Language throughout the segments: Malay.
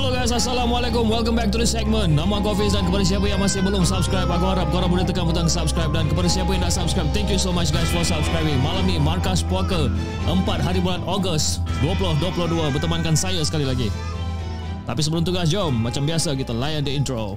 Hello guys, Assalamualaikum. Welcome back to the segment. Nama aku Hafiz dan kepada siapa yang masih belum subscribe, aku harap korang boleh tekan butang subscribe dan kepada siapa yang dah subscribe, thank you so much guys for subscribing. Malam ni Markas Puaka 4 hari bulan Ogos 2022 bertemankan saya sekali lagi. Tapi sebelum tu guys, jom macam biasa kita layan the intro.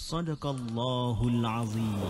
صدق الله العظيم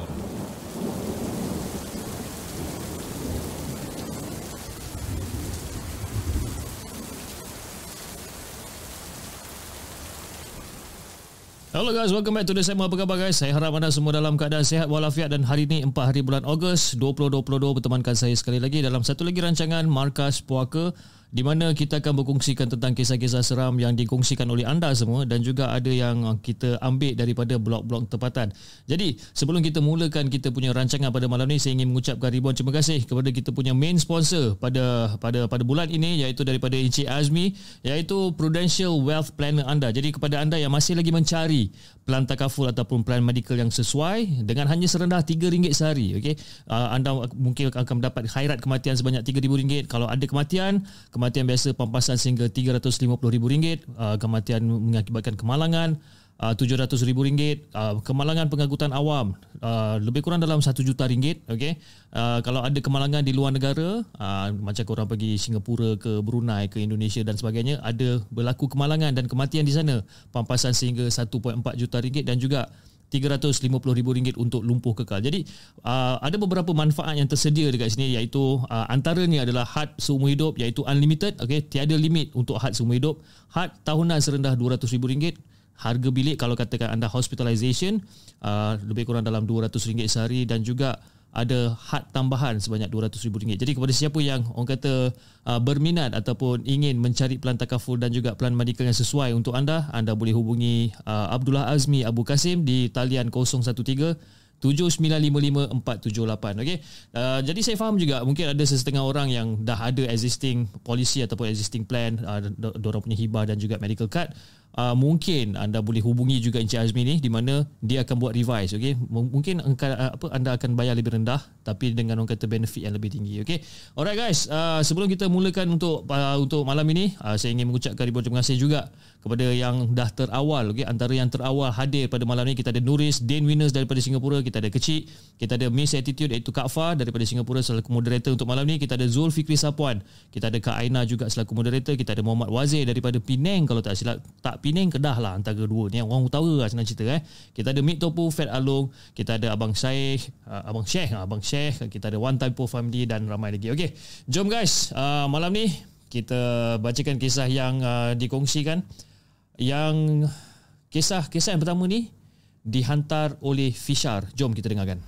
Hello guys, welcome back to the segment. Apa khabar guys? Saya harap anda semua dalam keadaan sihat walafiat dan hari ini 4 hari bulan Ogos 2022 bertemankan saya sekali lagi dalam satu lagi rancangan Markas Puaka di mana kita akan berkongsikan tentang kisah-kisah seram yang dikongsikan oleh anda semua dan juga ada yang kita ambil daripada blog-blog tempatan. Jadi, sebelum kita mulakan kita punya rancangan pada malam ni, saya ingin mengucapkan ribuan terima kasih kepada kita punya main sponsor pada pada pada bulan ini iaitu daripada Encik Azmi iaitu Prudential Wealth Planner anda. Jadi kepada anda yang masih lagi mencari plan takaful ataupun plan medical yang sesuai dengan hanya serendah RM3 sehari, okey. Uh, anda mungkin akan mendapat khairat kematian sebanyak RM3,000 kalau ada kematian kematian biasa pampasan sehingga RM350,000, uh, kematian mengakibatkan kemalangan uh, RM700,000, uh, kemalangan pengagutan awam uh, lebih kurang dalam RM1 juta ringgit, okey. Uh, kalau ada kemalangan di luar negara, uh, macam korang pergi Singapura ke Brunei ke Indonesia dan sebagainya, ada berlaku kemalangan dan kematian di sana, pampasan sehingga 1.4 juta ringgit dan juga RM350,000 untuk lumpuh kekal. Jadi uh, ada beberapa manfaat yang tersedia dekat sini iaitu uh, antaranya adalah had seumur hidup iaitu unlimited, okey, tiada limit untuk had seumur hidup. Had tahunan serendah RM200,000. Harga bilik kalau katakan anda hospitalization uh, lebih kurang dalam RM200 sehari dan juga ada had tambahan sebanyak RM200,000. Jadi kepada siapa yang orang kata uh, berminat ataupun ingin mencari plan takaful dan juga plan medical yang sesuai untuk anda, anda boleh hubungi uh, Abdullah Azmi Abu Kasim di talian 013 7955-478 okay? uh, Jadi saya faham juga Mungkin ada sesetengah orang yang Dah ada existing policy Ataupun existing plan uh, Diorang punya hibah Dan juga medical card uh, Mungkin anda boleh hubungi juga Encik Azmi ni Di mana dia akan buat revise okay? Mungkin uh, apa anda akan bayar lebih rendah Tapi dengan orang kata benefit yang lebih tinggi okay? Alright guys uh, Sebelum kita mulakan untuk uh, untuk malam ini uh, Saya ingin mengucapkan ribuan terima kasih juga Kepada yang dah terawal okay? Antara yang terawal hadir pada malam ini Kita ada Nuris Dane Winners daripada Singapura kita ada kecil kita ada Miss Attitude iaitu Kak Fa daripada Singapura selaku moderator untuk malam ni kita ada Zulfikri Sapuan kita ada Kak Aina juga selaku moderator kita ada Muhammad Wazir daripada Penang kalau tak silap tak Penang Kedah lah antara dua ni orang utara lah senang cerita eh kita ada Mik Topu Fat Along kita ada Abang Syekh uh, Abang Syekh uh, Abang Syekh kita ada One Typo Family dan ramai lagi okay jom guys uh, malam ni kita bacakan kisah yang uh, dikongsikan yang kisah-kisah yang pertama ni dihantar oleh Fishar. Jom kita dengarkan.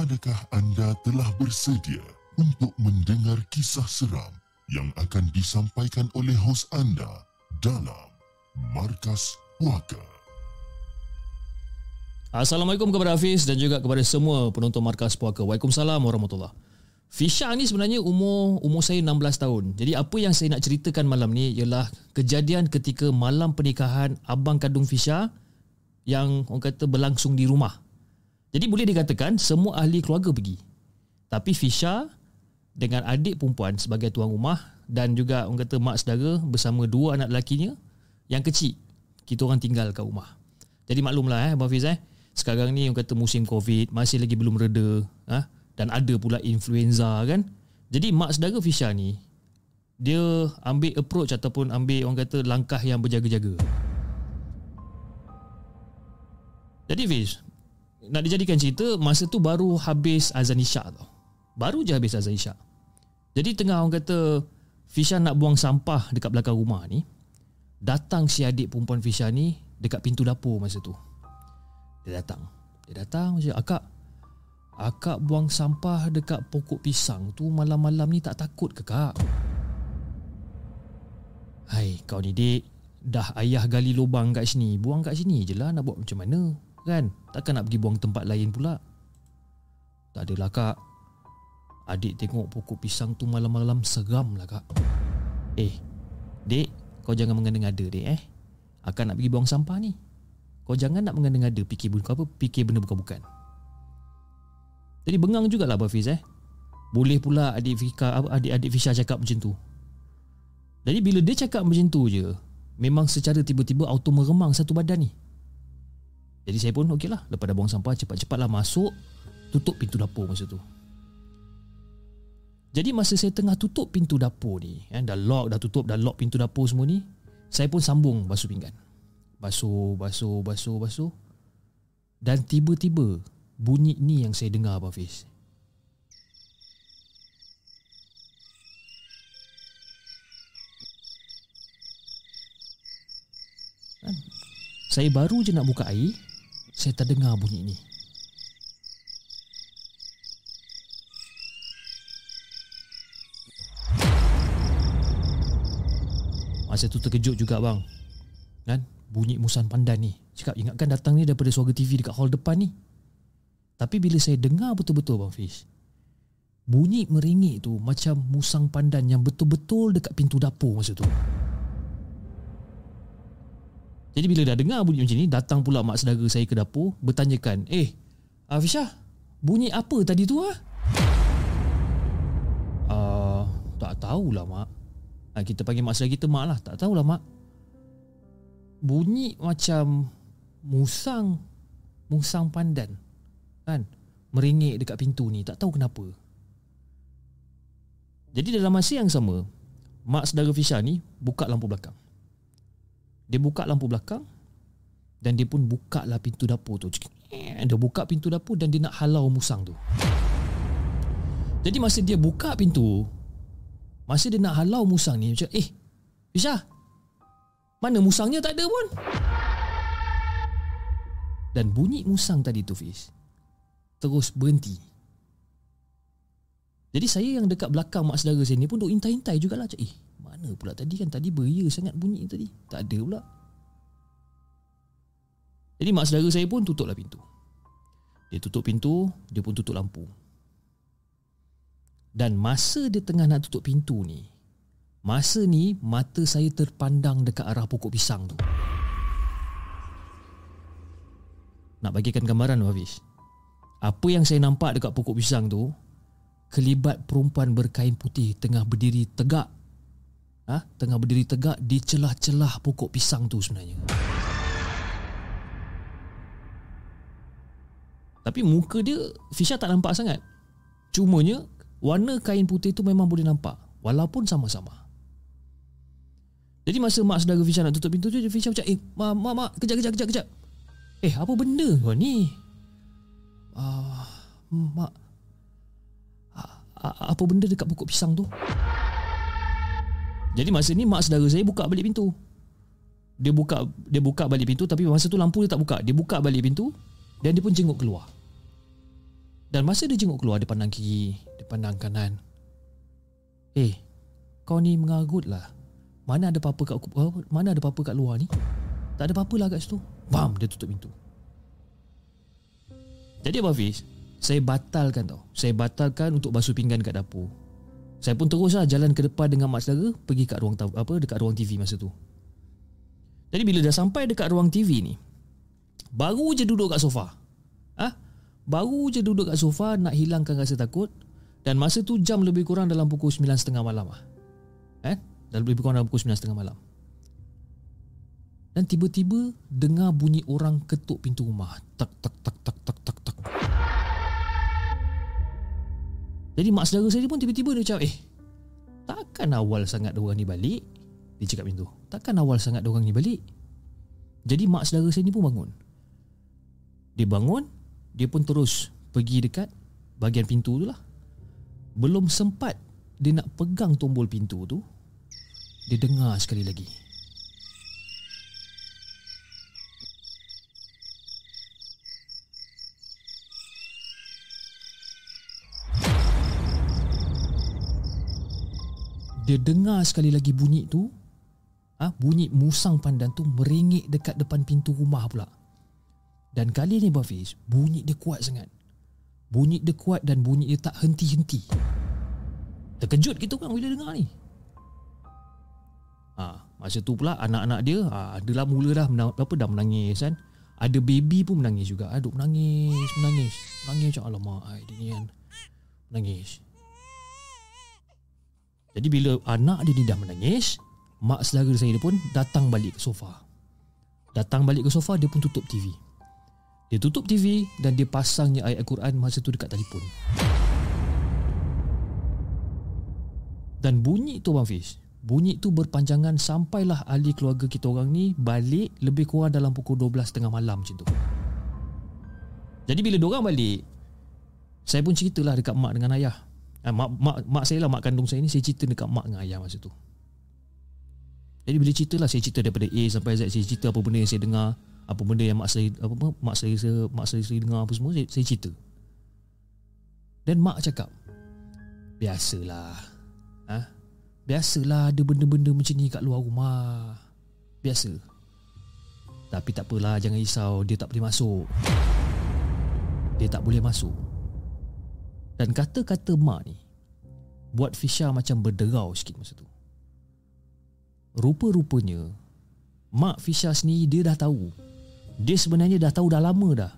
Adakah anda telah bersedia untuk mendengar kisah seram yang akan disampaikan oleh hos anda dalam Markas Puaka? Assalamualaikum kepada Hafiz dan juga kepada semua penonton Markas Puaka. Waalaikumsalam warahmatullahi Fisha ni sebenarnya umur umur saya 16 tahun. Jadi apa yang saya nak ceritakan malam ni ialah kejadian ketika malam pernikahan abang kandung Fisha yang orang kata berlangsung di rumah. Jadi boleh dikatakan semua ahli keluarga pergi. Tapi Fisha dengan adik perempuan sebagai tuan rumah dan juga orang kata mak saudara bersama dua anak lelakinya yang kecil. Kita orang tinggal kat rumah. Jadi maklumlah eh Abang Fiz eh. Sekarang ni orang kata musim Covid masih lagi belum reda. Ha? Dan ada pula influenza kan. Jadi mak saudara Fisha ni dia ambil approach ataupun ambil orang kata langkah yang berjaga-jaga. Jadi Fiz, nak dijadikan cerita masa tu baru habis azan isyak tau. Baru je habis azan isyak. Jadi tengah orang kata Fisha nak buang sampah dekat belakang rumah ni, datang si adik perempuan Fisha ni dekat pintu dapur masa tu. Dia datang. Dia datang macam, "Akak, akak buang sampah dekat pokok pisang tu malam-malam ni tak takut ke, Kak?" Hai, kau ni dik, dah ayah gali lubang kat sini, buang kat sini je lah nak buat macam mana? Kan? Takkan nak pergi buang tempat lain pula. Tak adalah kak. Adik tengok pokok pisang tu malam-malam seram lah kak. Eh, dek, kau jangan mengada-ngada dek eh. Akan nak pergi buang sampah ni. Kau jangan nak mengada-ngada fikir benda apa, fikir benda bukan-bukan. Jadi bengang jugalah Abang Fiz eh. Boleh pula adik Fika, adik-adik Fisha cakap macam tu. Jadi bila dia cakap macam tu je, memang secara tiba-tiba auto meremang satu badan ni. Jadi saya pun okey lah Lepas dah buang sampah Cepat-cepatlah masuk Tutup pintu dapur masa tu. Jadi masa saya tengah tutup pintu dapur ni eh, Dah lock, dah tutup, dah lock pintu dapur semua ni Saya pun sambung basuh pinggan. Basuh, basuh, basuh, basuh. Dan tiba-tiba Bunyi ni yang saya dengar Abang Fiz. Saya baru je nak buka air saya terdengar bunyi ni. Masa tu terkejut juga bang. Kan? Bunyi musan pandan ni. Cakap ingatkan datang ni daripada suara TV dekat hall depan ni. Tapi bila saya dengar betul-betul bang Fish. Bunyi meringik tu macam musang pandan yang betul-betul dekat pintu dapur masa tu. Jadi bila dah dengar bunyi macam ni Datang pula mak saudara saya ke dapur Bertanyakan Eh Afisha Bunyi apa tadi tu ah? Uh, tak tahulah mak. Uh, Kita panggil mak saudara kita mak lah. Tak tahulah mak. Bunyi macam Musang Musang pandan Kan? Meringik dekat pintu ni Tak tahu kenapa. Jadi dalam masa yang sama Mak saudara Fisha ni Buka lampu belakang dia buka lampu belakang dan dia pun buka lah pintu dapur tu. Dia buka pintu dapur dan dia nak halau musang tu. Jadi masa dia buka pintu, masa dia nak halau musang ni macam eh, Fisha. Mana musangnya tak ada pun. Dan bunyi musang tadi tu Fish terus berhenti. Jadi saya yang dekat belakang mak saudara saya ni pun duk intai-intai jugalah cak. Eh, mana pula tadi kan tadi beria sangat bunyi tadi. Tak ada pula. Jadi mak saudara saya pun tutuplah pintu. Dia tutup pintu, dia pun tutup lampu. Dan masa dia tengah nak tutup pintu ni, masa ni mata saya terpandang dekat arah pokok pisang tu. Nak bagikan gambaran Hafiz. Apa yang saya nampak dekat pokok pisang tu, kelibat perempuan berkain putih tengah berdiri tegak ha? tengah berdiri tegak di celah-celah pokok pisang tu sebenarnya. Tapi muka dia Fisha tak nampak sangat. Cumanya warna kain putih tu memang boleh nampak walaupun sama-sama. Jadi masa mak saudara Fisha nak tutup pintu tu Fisha macam eh mak mak mak kejap kejap kejap kejap. Eh apa benda kau ni? Ah uh, mak apa benda dekat pokok pisang tu? Jadi masa ni mak saudara saya buka balik pintu. Dia buka dia buka balik pintu tapi masa tu lampu dia tak buka. Dia buka balik pintu dan dia pun jenguk keluar. Dan masa dia jenguk keluar dia pandang kiri, dia pandang kanan. Eh, kau ni mengagut lah. Mana ada apa-apa kat mana ada apa-apa kat luar ni? Tak ada apa-apa lah kat situ. Bam, dia tutup pintu. Jadi Abang Fiz, saya batalkan tau. Saya batalkan untuk basuh pinggan kat dapur. Saya pun teruslah jalan ke depan dengan mak saudara pergi kat ruang apa dekat ruang TV masa tu. Jadi bila dah sampai dekat ruang TV ni, Baru je duduk kat sofa. Ah, ha? Baru je duduk kat sofa nak hilangkan rasa takut dan masa tu jam lebih kurang dalam pukul 9.30 malam ah. Eh? Dan lebih kurang dalam pukul 9.30 malam. Dan tiba-tiba dengar bunyi orang ketuk pintu rumah. Tak tak tak tak tak tak tak. Jadi mak saudara saya pun tiba-tiba dia cakap, "Eh, takkan awal sangat orang ni balik?" Dia cakap pintu. Takkan awal sangat orang ni balik? Jadi mak saudara saya ni pun bangun. Dia bangun, dia pun terus pergi dekat bahagian pintu tu lah. Belum sempat dia nak pegang tombol pintu tu, dia dengar sekali lagi. Dia dengar sekali lagi bunyi tu ha, Bunyi musang pandan tu merengek dekat depan pintu rumah pula. Dan kali ni Bafiz Bunyi dia kuat sangat. Bunyi dia kuat dan bunyi dia tak henti-henti. Terkejut kita kan bila dengar ni? Ha, Masa tu pula anak-anak dia ha, Adalah mula dah apa, dah menangis kan? Ada baby pun menangis juga. Aduk menangis Menangis. Menangis macam Alamak Dia ni kan. Menangis jadi bila anak dia ni dah menangis, mak saudara saya pun datang balik ke sofa. Datang balik ke sofa, dia pun tutup TV. Dia tutup TV dan dia pasangnya ayat Al-Quran masa tu dekat telefon. Dan bunyi tu Bang Fiz, bunyi tu berpanjangan sampailah ahli keluarga kita orang ni balik lebih kurang dalam pukul 12.30 malam macam tu. Jadi bila diorang balik, saya pun ceritalah dekat mak dengan ayah Eh, mak, mak, mak saya lah, mak kandung saya ni Saya cerita dekat mak dengan ayah masa tu. Jadi bila cerita lah Saya cerita daripada A sampai Z Saya cerita apa benda yang saya dengar Apa benda yang mak saya apa, apa Mak saya, mak saya, saya dengar apa semua Saya, saya cerita. Dan mak cakap Biasalah ha? Biasalah ada benda-benda macam ni kat luar rumah. Biasa. Tapi tak apalah Jangan risau Dia tak boleh masuk. Dia tak boleh masuk dan kata-kata mak ni Buat Fisha macam berderau sikit masa tu. Rupa-rupanya Mak Fisha sendiri dia dah tahu. Dia sebenarnya dah tahu dah lama dah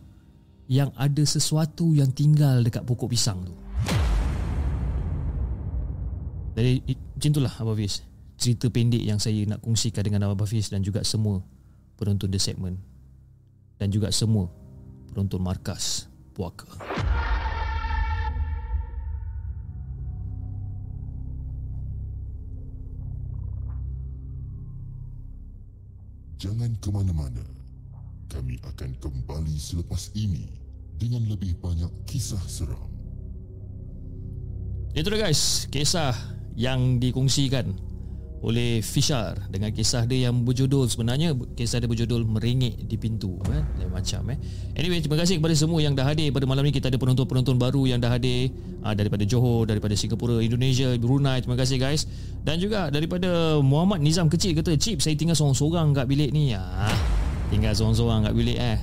Yang ada sesuatu yang tinggal dekat pokok pisang tu. Jadi macam itulah Abah Fiz. Cerita pendek yang saya nak kongsikan dengan Abah Fiz Dan juga semua penonton The Segment. Dan juga semua penonton Markas Puaka jangan ke mana-mana. Kami akan kembali selepas ini dengan lebih banyak kisah seram. Itu dah guys, kisah yang dikongsikan oleh Fishar dengan kisah dia yang berjudul sebenarnya kisah dia berjudul merengek di pintu kan eh? macam eh? Anyway terima kasih kepada semua yang dah hadir pada malam ni. Kita ada penonton-penonton baru yang dah hadir. Uh, daripada Johor daripada Singapura Indonesia Brunei. Terima kasih guys. Dan juga daripada Muhammad Nizam kecil kata Cip saya tinggal seorang-seorang kat bilik ni. Ah tinggal seorang-seorang kat bilik eh.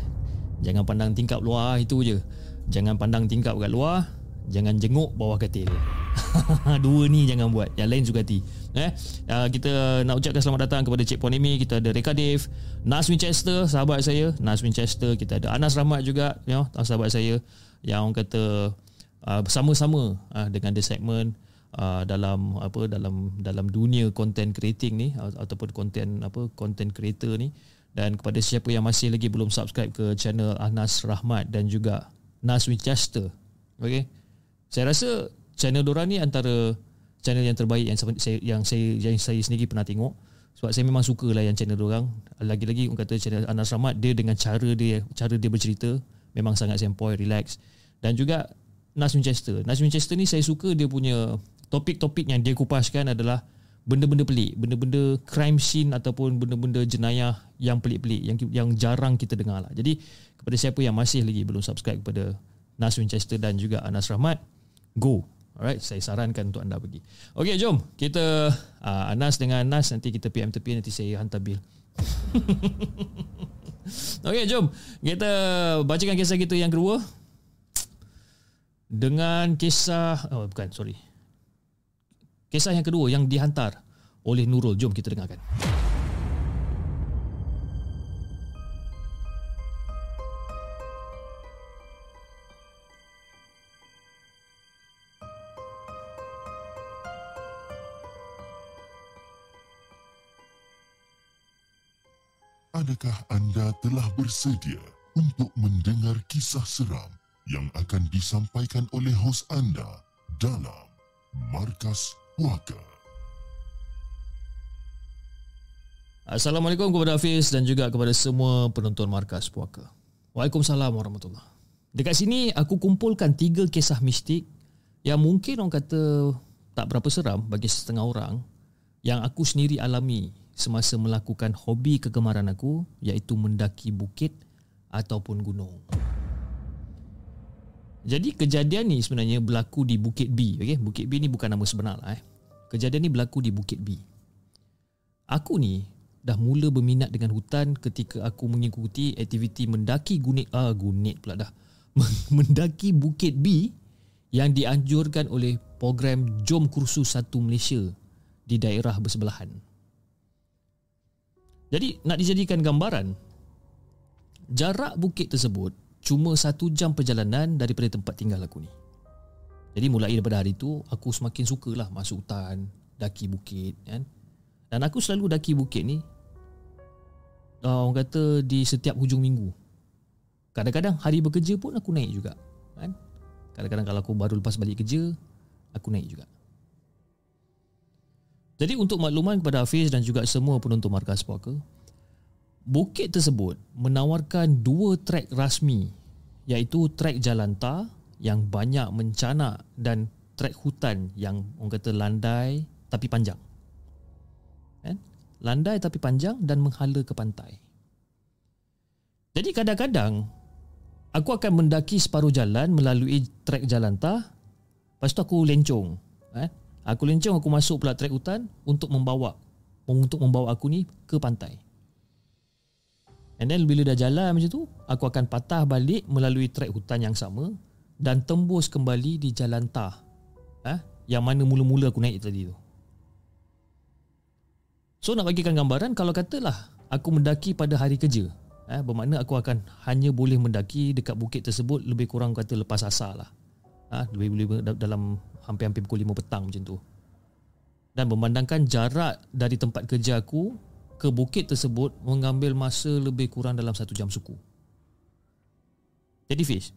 Jangan pandang tingkap luar itu je. Jangan pandang tingkap kat luar. Jangan jenguk bawah katil Dua ni jangan buat Yang lain suka hati eh? Uh, kita nak ucapkan selamat datang Kepada Cik Puan Amy Kita ada Reka Dave Nas Winchester Sahabat saya Nas Winchester Kita ada Anas Rahmat juga you know, Sahabat saya Yang orang kata uh, Bersama-sama uh, Dengan the segment uh, Dalam apa Dalam dalam dunia Content creating ni Ataupun content apa Content creator ni dan kepada siapa yang masih lagi belum subscribe ke channel Anas Rahmat dan juga Nas Winchester. Okay. Saya rasa channel Dora ni antara channel yang terbaik yang saya yang saya yang saya sendiri pernah tengok. Sebab saya memang suka lah yang channel orang lagi-lagi orang kata channel Anas Rahmat dia dengan cara dia cara dia bercerita memang sangat sempoi relax. Dan juga Nas Winchester. Nas Winchester ni saya suka dia punya topik-topik yang dia kupaskan adalah benda-benda pelik. Benda-benda crime scene ataupun benda-benda jenayah yang pelik-pelik yang yang jarang kita dengar lah jadi kepada siapa yang masih lagi belum subscribe kepada Nas Winchester dan juga Anas Rahmat go Alright, saya sarankan untuk anda pergi. Okey, jom. Kita uh, Anas dengan Anas nanti kita PM tepi nanti saya hantar bil. Okey, jom. Kita bacakan kisah kita yang kedua. Dengan kisah oh bukan, sorry. Kisah yang kedua yang dihantar oleh Nurul. Jom kita dengarkan. Adakah anda telah bersedia untuk mendengar kisah seram yang akan disampaikan oleh hos anda dalam Markas Puaka? Assalamualaikum kepada Hafiz dan juga kepada semua penonton Markas Puaka. Waalaikumsalam warahmatullahi Dekat sini aku kumpulkan tiga kisah mistik yang mungkin orang kata tak berapa seram bagi setengah orang yang aku sendiri alami semasa melakukan hobi kegemaran aku iaitu mendaki bukit ataupun gunung. Jadi kejadian ni sebenarnya berlaku di Bukit B. Okay? Bukit B ni bukan nama sebenar lah. Eh. Kejadian ni berlaku di Bukit B. Aku ni dah mula berminat dengan hutan ketika aku mengikuti aktiviti mendaki gunit ah gunit pula dah. mendaki Bukit B yang dianjurkan oleh program Jom Kursus Satu Malaysia di daerah bersebelahan. Jadi nak dijadikan gambaran Jarak bukit tersebut Cuma satu jam perjalanan Daripada tempat tinggal aku ni Jadi mulai daripada hari tu Aku semakin sukalah masuk hutan Daki bukit kan? Dan aku selalu daki bukit ni uh, Orang kata di setiap hujung minggu Kadang-kadang hari bekerja pun aku naik juga kan? Kadang-kadang kalau aku baru lepas balik kerja Aku naik juga jadi untuk makluman kepada Hafiz dan juga semua penonton Markas Puaka, bukit tersebut menawarkan dua trek rasmi iaitu trek jalan tar yang banyak mencanak dan trek hutan yang orang kata landai tapi panjang. Kan? Landai tapi panjang dan menghala ke pantai. Jadi kadang-kadang aku akan mendaki separuh jalan melalui trek jalan tar, lepas tu aku lencong. Eh? Aku lencong aku masuk pula trek hutan untuk membawa untuk membawa aku ni ke pantai. And then bila dah jalan macam tu, aku akan patah balik melalui trek hutan yang sama dan tembus kembali di jalan tah. Ha? Yang mana mula-mula aku naik tadi tu. So nak bagikan gambaran kalau katalah aku mendaki pada hari kerja. Eh, bermakna aku akan hanya boleh mendaki dekat bukit tersebut lebih kurang kata lepas asar lah. Ha, lebih-lebih dalam hampir-hampir pukul 5 petang macam tu. Dan memandangkan jarak dari tempat kerja aku ke bukit tersebut mengambil masa lebih kurang dalam satu jam suku. Jadi Fiz,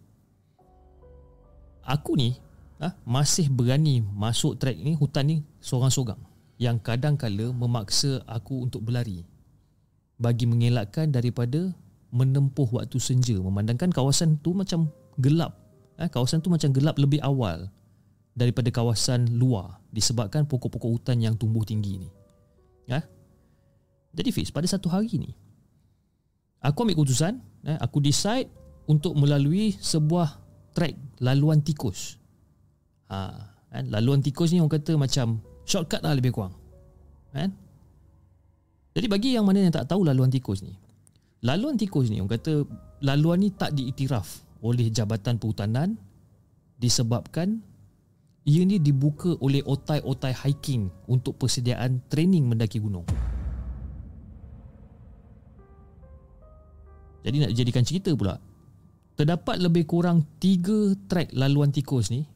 aku ni ha, masih berani masuk trek ni, hutan ni seorang-seorang yang kadang-kala memaksa aku untuk berlari bagi mengelakkan daripada menempuh waktu senja memandangkan kawasan tu macam gelap. Ha, kawasan tu macam gelap lebih awal daripada kawasan luar disebabkan pokok-pokok hutan yang tumbuh tinggi ni. Ya. Jadi Fiz, pada satu hari ni aku ambil keputusan, eh, aku decide untuk melalui sebuah trek laluan tikus. Ha, kan? laluan tikus ni orang kata macam shortcut lah lebih kurang. Kan? Jadi bagi yang mana yang tak tahu laluan tikus ni, laluan tikus ni orang kata laluan ni tak diiktiraf oleh Jabatan Perhutanan disebabkan ia ni dibuka oleh otai-otai hiking untuk persediaan training mendaki gunung. Jadi nak jadikan cerita pula. Terdapat lebih kurang tiga trek laluan tikus ni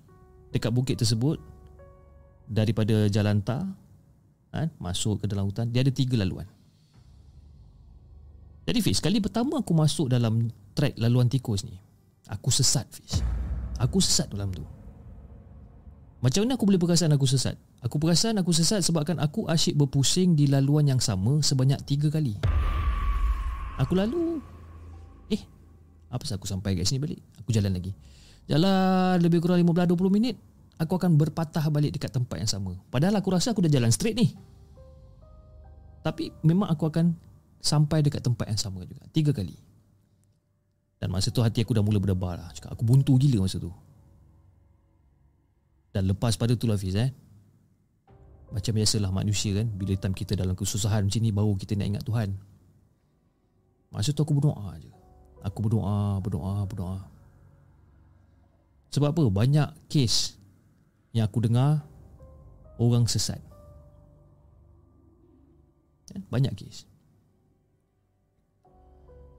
dekat bukit tersebut daripada jalan tar kan, masuk ke dalam hutan. Dia ada tiga laluan. Jadi Fiz, kali pertama aku masuk dalam trek laluan tikus ni, aku sesat Fiz. Aku sesat dalam tu. Macam mana aku boleh perasan aku sesat? Aku perasan aku sesat sebabkan aku asyik berpusing di laluan yang sama sebanyak tiga kali. Aku lalu... Eh, apa aku sampai kat sini balik? Aku jalan lagi. Jalan lebih kurang 15-20 minit, aku akan berpatah balik dekat tempat yang sama. Padahal aku rasa aku dah jalan straight ni. Tapi memang aku akan sampai dekat tempat yang sama juga. Tiga kali. Dan masa tu hati aku dah mula berdebar lah. Cakap, aku buntu gila masa tu. Dan lepas pada tu lah Fiz eh. Macam biasalah manusia kan. Bila time kita dalam kesusahan macam ni Baru kita nak ingat Tuhan. Masa tu aku berdoa je. Aku berdoa, berdoa, berdoa. Sebab apa? Banyak kes Yang aku dengar Orang sesat. Kan? Banyak kes.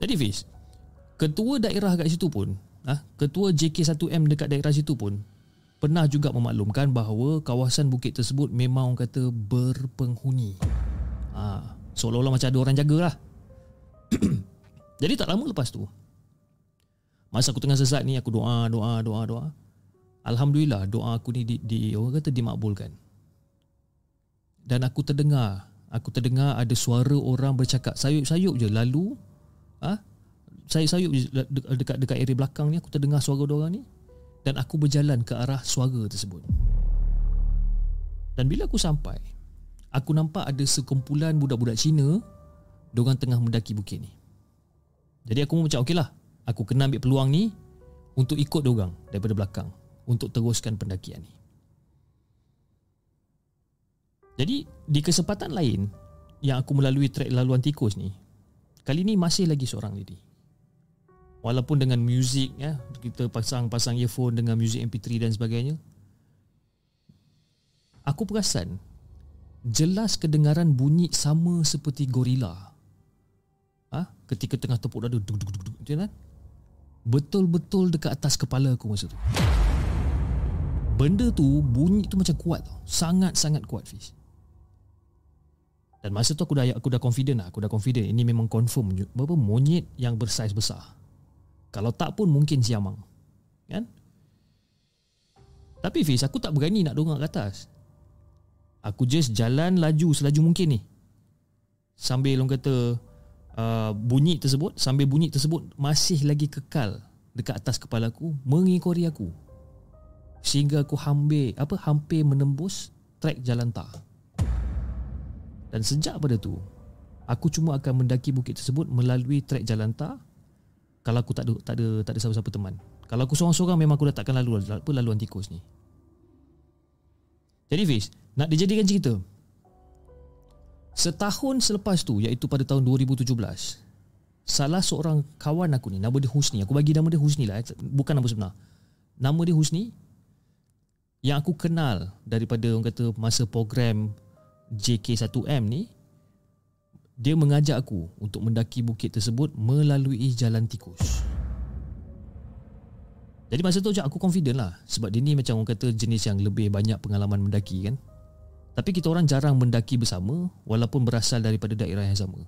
Jadi Fiz Ketua daerah kat situ pun ah, Ketua JK1M dekat daerah situ pun pernah juga memaklumkan bahawa kawasan bukit tersebut memang orang kata berpenghuni. Ha, seolah-olah macam ada orang jaga lah. Jadi tak lama lepas tu Masa aku tengah sesat ni Aku doa, doa, doa, doa Alhamdulillah doa aku ni di, di orang kata dimakbulkan. Dan aku terdengar, aku terdengar ada suara orang bercakap sayup-sayup je lalu ah ha? sayup-sayup je dekat dekat area belakang ni aku terdengar suara orang ni dan aku berjalan ke arah suara tersebut. Dan bila aku sampai, aku nampak ada sekumpulan budak-budak Cina Diorang tengah mendaki bukit ni. Jadi aku macam okey lah Aku kena ambil peluang ni Untuk ikut diorang daripada belakang Untuk teruskan pendakian ni. Jadi di kesempatan lain Yang aku melalui trek laluan tikus ni Kali ni masih lagi seorang lady Walaupun dengan muzik ya, Kita pasang-pasang earphone dengan muzik MP3 dan sebagainya Aku perasan jelas kedengaran bunyi sama seperti gorila. Ha? ketika tengah tepuk dada duk duk duk duk kan? Betul-betul dekat atas kepala aku masa tu. Benda tu bunyi tu macam kuat tau. Sangat-sangat kuat Fiz. Dan masa tu aku dah aku dah confident lah, aku dah confident ini memang confirm berapa monyet yang bersaiz besar. Kalau tak pun mungkin siamang. Kan? Tapi Fiz, aku tak berani nak dongak ke atas. Aku just jalan laju selaju mungkin ni Sambil orang kata uh, Bunyi tersebut Sambil bunyi tersebut Masih lagi kekal Dekat atas kepala aku Mengikori aku Sehingga aku hampir Apa hampir menembus Trek jalan tar Dan sejak pada tu Aku cuma akan mendaki bukit tersebut Melalui trek jalan tar Kalau aku tak ada Tak ada, tak ada siapa-siapa teman. Kalau aku seorang-seorang Memang aku dah takkan lalu Apa laluan tikus ni. Jadi Fiz nak dijadikan cerita. Setahun selepas tu Iaitu pada tahun 2017 Salah seorang kawan aku ni Nama dia Husni. Aku bagi nama dia Husni lah Bukan nama sebenar. Nama dia Husni Yang aku kenal Daripada orang kata Masa program JK1M ni Dia mengajak aku Untuk mendaki bukit tersebut Melalui jalan tikus Jadi masa tu aku confident lah Sebab dia ni macam orang kata Jenis yang lebih banyak pengalaman mendaki kan tapi kita orang jarang mendaki bersama walaupun berasal daripada daerah yang sama.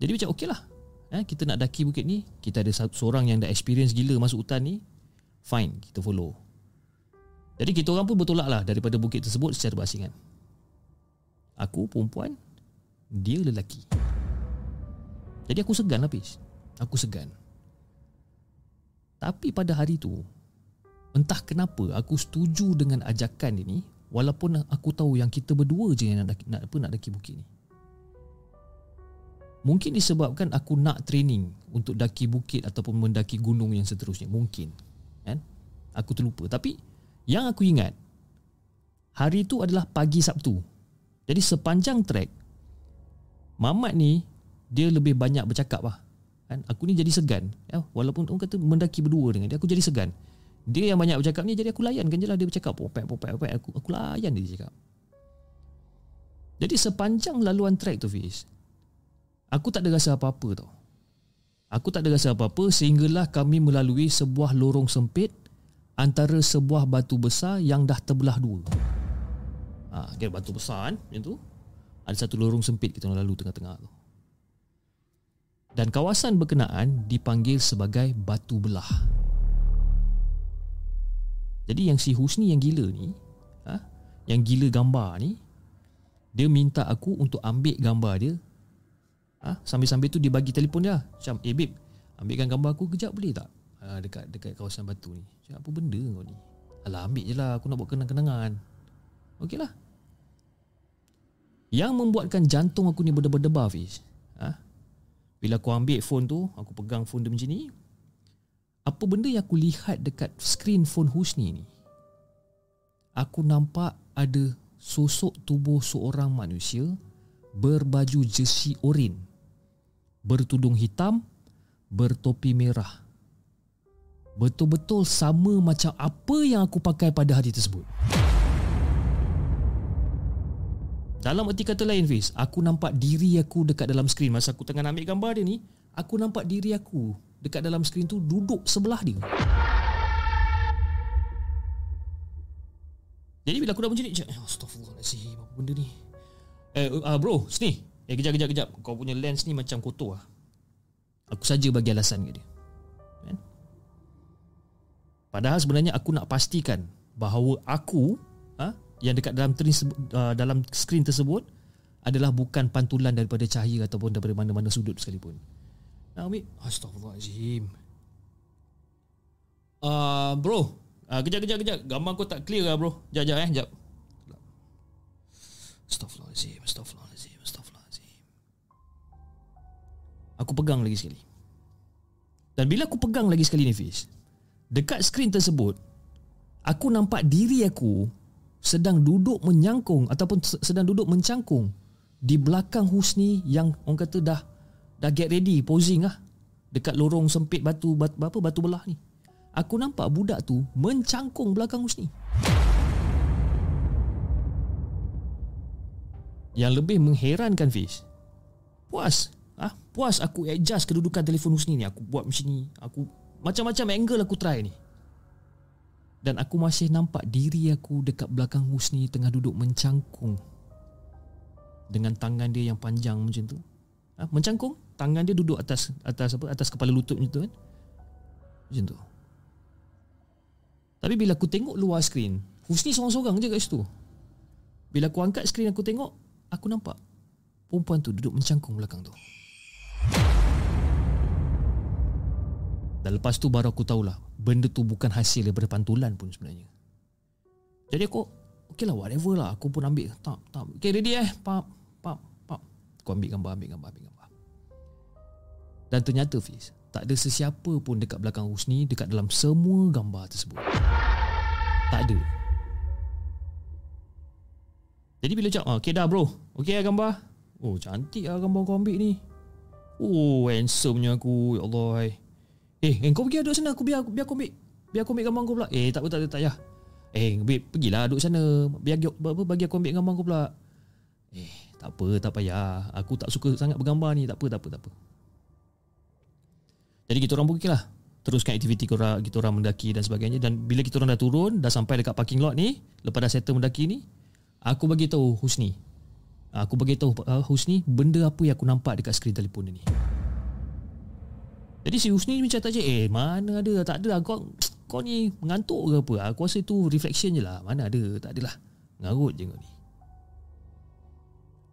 Jadi macam okey lah. Eh, kita nak daki bukit ni, kita ada seorang yang dah experience gila masuk hutan ni, fine, kita follow. Jadi kita orang pun bertolak lah daripada bukit tersebut secara berasingan. Aku perempuan, dia lelaki. Jadi aku segan lah Pis. Aku segan. Tapi pada hari tu, entah kenapa aku setuju dengan ajakan dia ni Walaupun aku tahu yang kita berdua je yang nak nak apa nak daki bukit ni. Mungkin disebabkan aku nak training untuk daki bukit ataupun mendaki gunung yang seterusnya. Mungkin. Kan? Aku terlupa. Tapi yang aku ingat hari itu adalah pagi Sabtu. Jadi sepanjang trek Mamat ni dia lebih banyak bercakap lah. Kan? Aku ni jadi segan. Ya? Walaupun orang kata mendaki berdua dengan dia, aku jadi segan. Dia yang banyak bercakap ni Jadi aku layankan je lah Dia bercakap popek popek popek Aku, aku layan dia cakap Jadi sepanjang laluan trek tu Fiz Aku tak ada rasa apa-apa tau Aku tak ada rasa apa-apa Sehinggalah kami melalui sebuah lorong sempit Antara sebuah batu besar Yang dah terbelah dua ha, Kira batu besar kan Macam tu Ada satu lorong sempit kita lalu tengah-tengah tu. Dan kawasan berkenaan Dipanggil sebagai batu belah. Jadi yang si Husni yang gila ni ha? Yang gila gambar ni Dia minta aku untuk ambil gambar dia. Ha? Sambil-sambil tu dia bagi telefon dia Macam eh babe Ambilkan gambar aku kejap boleh tak? Ha, Dekat dekat kawasan batu ni. Macam apa benda kau ni? Alah ambil je lah. Aku nak buat kenang-kenangan. Okey lah Yang membuatkan jantung aku ni berdebar-debar Fiz ha? Bila aku ambil phone tu Aku pegang phone dia macam ni apa benda yang aku lihat dekat screen phone Husni ni aku nampak ada sosok tubuh seorang manusia berbaju jersey oren bertudung hitam bertopi merah. Betul-betul sama macam apa yang aku pakai pada hari tersebut dalam erti kata lain Fiz aku nampak diri aku dekat dalam skrin masa aku tengah ambil gambar dia ni aku nampak diri aku dekat dalam skrin tu duduk sebelah dia. Jadi bila aku dah macam ni, astagfirullahalazim, apa benda ni? Eh uh, bro, sini. Eh kejap kejap kejap Kau punya lens ni macam kotor lah Aku saja bagi alasan ke dia kan? Padahal sebenarnya aku nak pastikan Bahawa aku Yang dekat dalam uh, dalam skrin tersebut Adalah bukan pantulan daripada cahaya Ataupun daripada mana-mana sudut sekalipun. Nah, Ambil Astaghfirullahaladzim. Uh, Bro uh, Kejap kejap kejap. Gambar kau tak clear lah bro. Sekejap sekejap eh Sekejap Astaghfirullahaladzim Astaghfirullahaladzim Aku pegang lagi sekali. Dan bila aku pegang lagi sekali ni Fiz Dekat skrin tersebut Aku nampak diri aku Sedang duduk menyangkung Ataupun sedang duduk mencangkung Di belakang Husni Yang orang kata dah Dah get ready posing lah Dekat lorong sempit batu batu, batu, batu belah ni Aku nampak budak tu Mencangkung belakang Husni Yang lebih mengherankan Fiz Puas Ah, puas aku adjust kedudukan telefon Husni ni. Aku buat macam ni. Aku macam-macam angle aku try ni. Dan aku masih nampak diri aku dekat belakang Husni tengah duduk mencangkung. Dengan tangan dia yang panjang macam tu. Ah, mencangkung, tangan dia duduk atas atas apa? Atas kepala lutut macam tu kan. Macam tu. Tapi bila aku tengok luar skrin, Husni seorang-seorang je kat situ. Bila aku angkat skrin aku tengok, aku nampak perempuan tu duduk mencangkung belakang tu. Dan lepas tu baru aku tahulah Benda tu bukan hasil daripada pantulan pun sebenarnya. Jadi aku Okay lah whatever lah Aku pun ambil. Tak tak. Okay ready eh? Pap Pap Pap. Aku ambil gambar Ambil gambar Ambil gambar. Dan ternyata Fiz Tak ada sesiapa pun dekat belakang Husni Dekat dalam semua gambar tersebut. Tak ada. Jadi bila cakap ah, Okay dah bro. Okay lah gambar. Oh cantik lah gambar kau ambil ni. Oh handsome aku. Ya Allah hai. Eh, eh kau pergi duduk sana aku biar biar aku ambil biar aku ambil gambar kau pula. Eh, tak apa tak ada tak payah. Eh, babe, pergilah duduk sana. Biar apa bagi aku ambil gambar kau pula. Eh, tak apa, tak payah. Aku tak suka sangat bergambar ni. Tak apa, tak apa, tak apa. Jadi kita orang pergilah. Teruskan aktiviti kita, kita orang mendaki dan sebagainya dan bila kita orang dah turun, dah sampai dekat parking lot ni, lepas dah settle mendaki ni, aku bagi tahu Husni. Aku bagi tahu uh, Husni benda apa yang aku nampak dekat skrin telefon ni. Jadi si Husni macam tak je Eh mana ada? Tak ada lah. Kau, kau ni mengantuk ke apa? Aku rasa itu reflection je lah. Mana ada? Tak adalah Ngarut je kau ni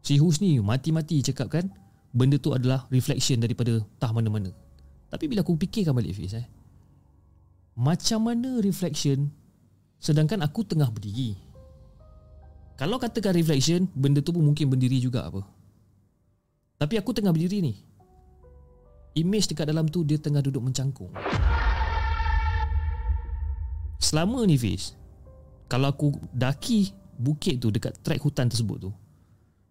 Si Husni mati-mati cakap kan Benda tu adalah reflection daripada tah mana-mana. Tapi bila aku fikirkan balik Fiz eh Macam mana reflection? Sedangkan aku tengah berdiri. Kalau katakan reflection Benda tu pun mungkin berdiri juga apa. Tapi aku tengah berdiri ni image dekat dalam tu dia tengah duduk mencangkung. Selama ni Fiz, kalau aku daki bukit tu dekat trek hutan tersebut tu,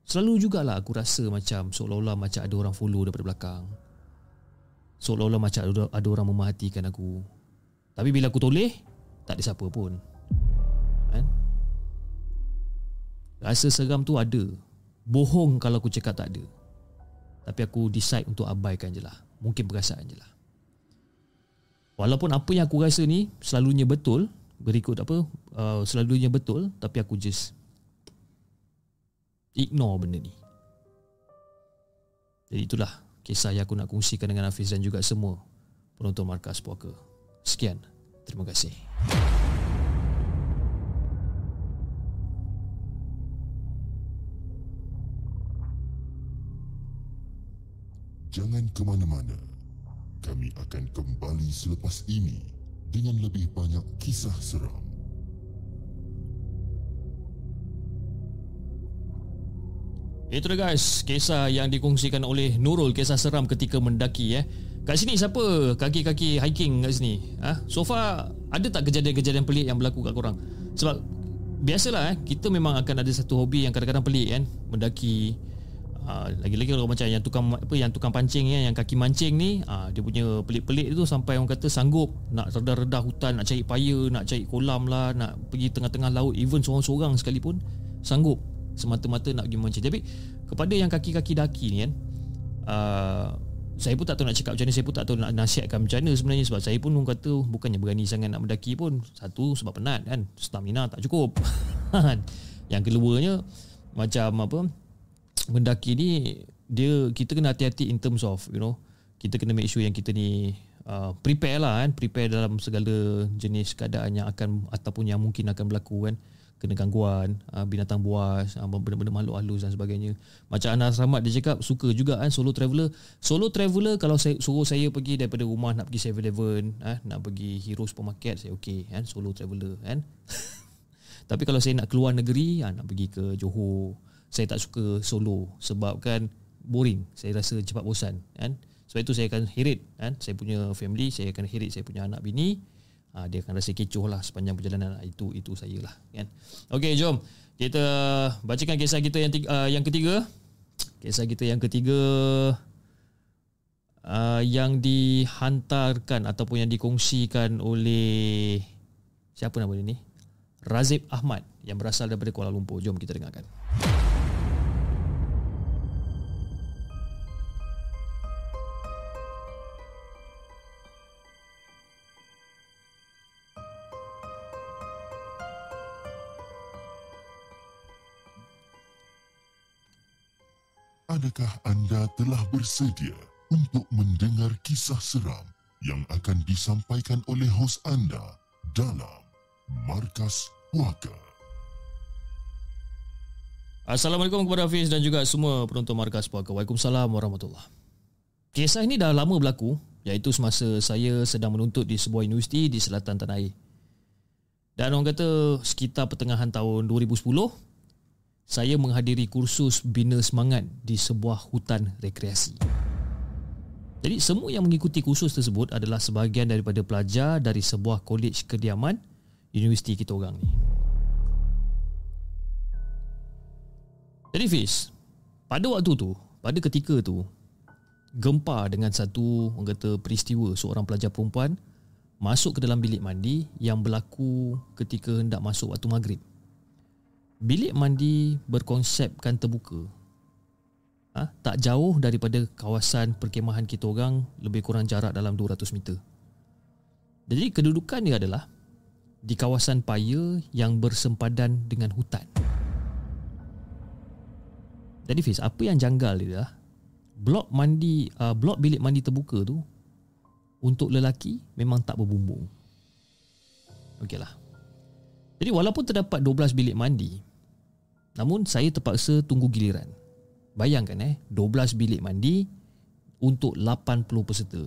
selalu jugalah aku rasa macam seolah-olah macam ada orang follow daripada belakang. Seolah-olah macam ada, ada orang memahatikan aku. Tapi bila aku toleh, tak ada siapa pun. Kan? Rasa seram tu ada. Bohong kalau aku cakap tak ada. Tapi aku decide untuk abaikan je lah mungkin perasaan je lah. Walaupun apa yang aku rasa ni selalunya betul berikut apa uh, selalunya betul tapi aku just ignore benda ni. Jadi itulah kisah yang aku nak kongsikan dengan Hafiz dan juga semua penonton Markas Puaka. Sekian. Terima kasih Jangan ke mana-mana. Kami akan kembali selepas ini dengan lebih banyak kisah seram. Itu dia guys, kisah yang dikongsikan oleh Nurul kisah seram ketika mendaki eh. Kat sini siapa kaki-kaki hiking kat sini? Ha? So far ada tak kejadian-kejadian pelik yang berlaku kat korang? Sebab biasalah eh, kita memang akan ada satu hobi yang kadang-kadang pelik kan, mendaki Ah, lagi-lagi orang macam yang tukang apa yang tukang pancing ya yang kaki mancing ni uh, dia punya pelik-pelik tu sampai orang kata sanggup nak redah-redah hutan nak cari paya nak cari kolam lah nak pergi tengah-tengah laut even seorang-seorang sekalipun sanggup semata-mata nak pergi mancing. Tapi kepada yang kaki-kaki daki ni kan uh, saya pun tak tahu nak cakap macam mana saya pun tak tahu nak nasihatkan macam mana sebenarnya sebab saya pun orang kata bukannya berani sangat nak mendaki pun satu sebab penat kan stamina tak cukup. Yang keduanya macam apa mendaki ni dia kita kena hati-hati in terms of you know kita kena make sure yang kita ni uh, prepare lah kan. Prepare dalam segala jenis keadaan yang akan ataupun yang mungkin akan berlaku kan. Kena gangguan uh, binatang buas uh, benda-benda makhluk halus dan sebagainya. Macam Anas Rahmat dia cakap suka juga kan solo traveller solo traveller kalau saya suruh saya pergi daripada rumah nak pergi 7-Eleven uh, nak pergi Hero Supermarket saya okey kan. Solo traveller kan. Tapi kalau saya nak keluar negeri uh, nak pergi ke Johor saya tak suka solo sebab kan boring. Saya rasa cepat bosan kan? Sebab itu saya akan hirit kan? Saya punya family saya akan hirit saya punya anak bini. Ha, dia akan rasa kecoh lah sepanjang perjalanan itu itu saya lah kan? Okey jom. Kita bacakan kisah kita yang tiga, uh, yang ketiga. Kisah kita yang ketiga uh, yang dihantarkan ataupun yang dikongsikan oleh siapa nama dia ni? Razib Ahmad yang berasal daripada Kuala Lumpur. Jom kita dengarkan Adakah anda telah bersedia untuk mendengar kisah seram yang akan disampaikan oleh hos anda dalam Markas Puaka? Assalamualaikum kepada Hafiz dan juga semua penonton Markas Puaka. Waalaikumsalam warahmatullahi Kisah ini dah lama berlaku iaitu semasa saya sedang menuntut di sebuah universiti di selatan Tanah Air. Dan orang kata sekitar pertengahan tahun 2010, saya menghadiri kursus bina semangat di sebuah hutan rekreasi. Jadi semua yang mengikuti kursus tersebut adalah sebahagian daripada pelajar dari sebuah kolej kediaman universiti kita orang ni. Jadi Fiz, pada waktu tu, pada ketika tu, gempa dengan satu orang kata peristiwa seorang pelajar perempuan masuk ke dalam bilik mandi yang berlaku ketika hendak masuk waktu maghrib bilik mandi berkonsepkan terbuka. Ha? tak jauh daripada kawasan perkemahan kita orang lebih kurang jarak dalam 200 meter. Jadi kedudukan dia adalah di kawasan paya yang bersempadan dengan hutan. Jadi Fiz apa yang janggal dia adalah blok mandi uh, blok bilik mandi terbuka tu untuk lelaki memang tak berbumbung. Okeylah. Jadi walaupun terdapat 12 bilik mandi Namun saya terpaksa tunggu giliran. Bayangkan eh, 12 bilik mandi untuk 80 peserta.